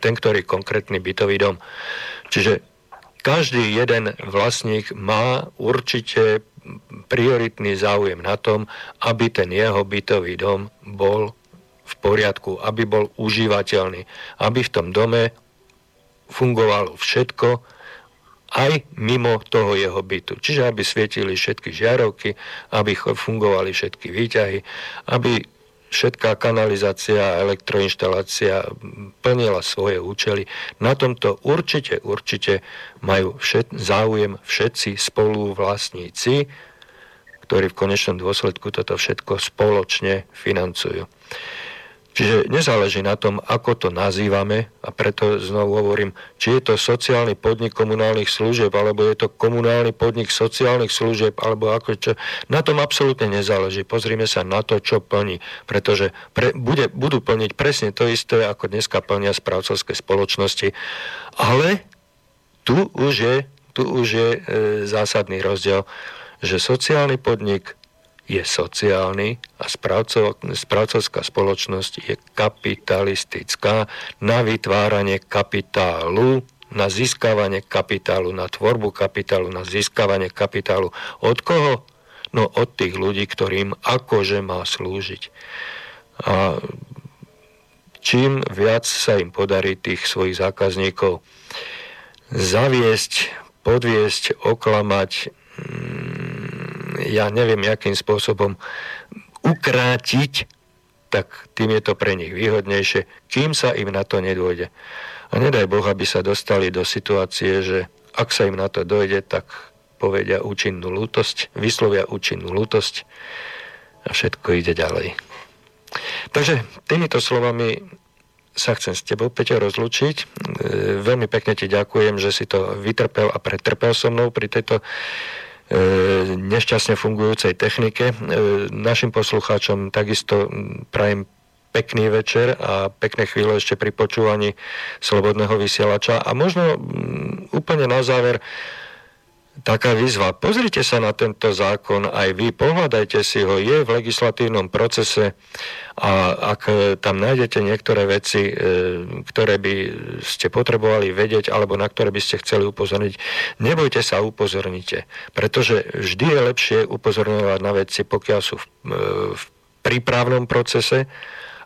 ten ktorý konkrétny bytový dom. Čiže každý jeden vlastník má určite prioritný záujem na tom, aby ten jeho bytový dom bol v poriadku, aby bol užívateľný, aby v tom dome fungovalo všetko, aj mimo toho jeho bytu. Čiže aby svietili všetky žiarovky, aby fungovali všetky výťahy, aby všetká kanalizácia elektroinštalácia plnila svoje účely. Na tomto určite, určite majú všet, záujem všetci spoluvlastníci, ktorí v konečnom dôsledku toto všetko spoločne financujú. Čiže nezáleží na tom, ako to nazývame a preto znovu hovorím, či je to sociálny podnik komunálnych služieb, alebo je to komunálny podnik sociálnych služieb, alebo ako čo. Na tom absolútne nezáleží. Pozrime sa na to, čo plní, pretože pre, bude, budú plniť presne to isté, ako dneska plnia správcovské spoločnosti. Ale tu už je, tu už je e, zásadný rozdiel, že sociálny podnik je sociálny a správcovská spoločnosť je kapitalistická na vytváranie kapitálu, na získavanie kapitálu, na tvorbu kapitálu, na získavanie kapitálu. Od koho? No od tých ľudí, ktorým akože má slúžiť. A čím viac sa im podarí tých svojich zákazníkov zaviesť, podviesť, oklamať, mm, ja neviem, akým spôsobom ukrátiť, tak tým je to pre nich výhodnejšie, kým sa im na to nedôjde. A nedaj Boh, aby sa dostali do situácie, že ak sa im na to dojde, tak povedia účinnú lútosť, vyslovia účinnú lútosť, a všetko ide ďalej. Takže týmito slovami sa chcem s tebou, Peťo, rozlučiť. E, veľmi pekne ti ďakujem, že si to vytrpel a pretrpel so mnou pri tejto nešťastne fungujúcej technike. E, našim poslucháčom takisto prajem pekný večer a pekné chvíle ešte pri počúvaní Slobodného vysielača. A možno úplne na záver taká výzva. Pozrite sa na tento zákon aj vy, pohľadajte si ho, je v legislatívnom procese a ak tam nájdete niektoré veci, e, ktoré by ste potrebovali vedieť alebo na ktoré by ste chceli upozorniť, nebojte sa, upozornite. Pretože vždy je lepšie upozorňovať na veci, pokiaľ sú v, e, v prípravnom procese,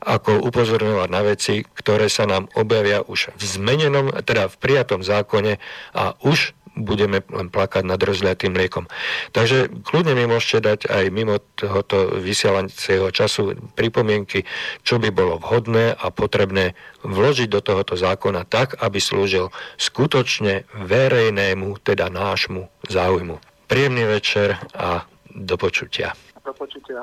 ako upozorňovať na veci, ktoré sa nám objavia už v zmenenom, teda v prijatom zákone a už budeme len plakať nad rozliatým mliekom. Takže kľudne mi môžete dať aj mimo tohoto vysielacieho času pripomienky, čo by bolo vhodné a potrebné vložiť do tohoto zákona tak, aby slúžil skutočne verejnému, teda nášmu záujmu. Príjemný večer a do počutia. Do počutia.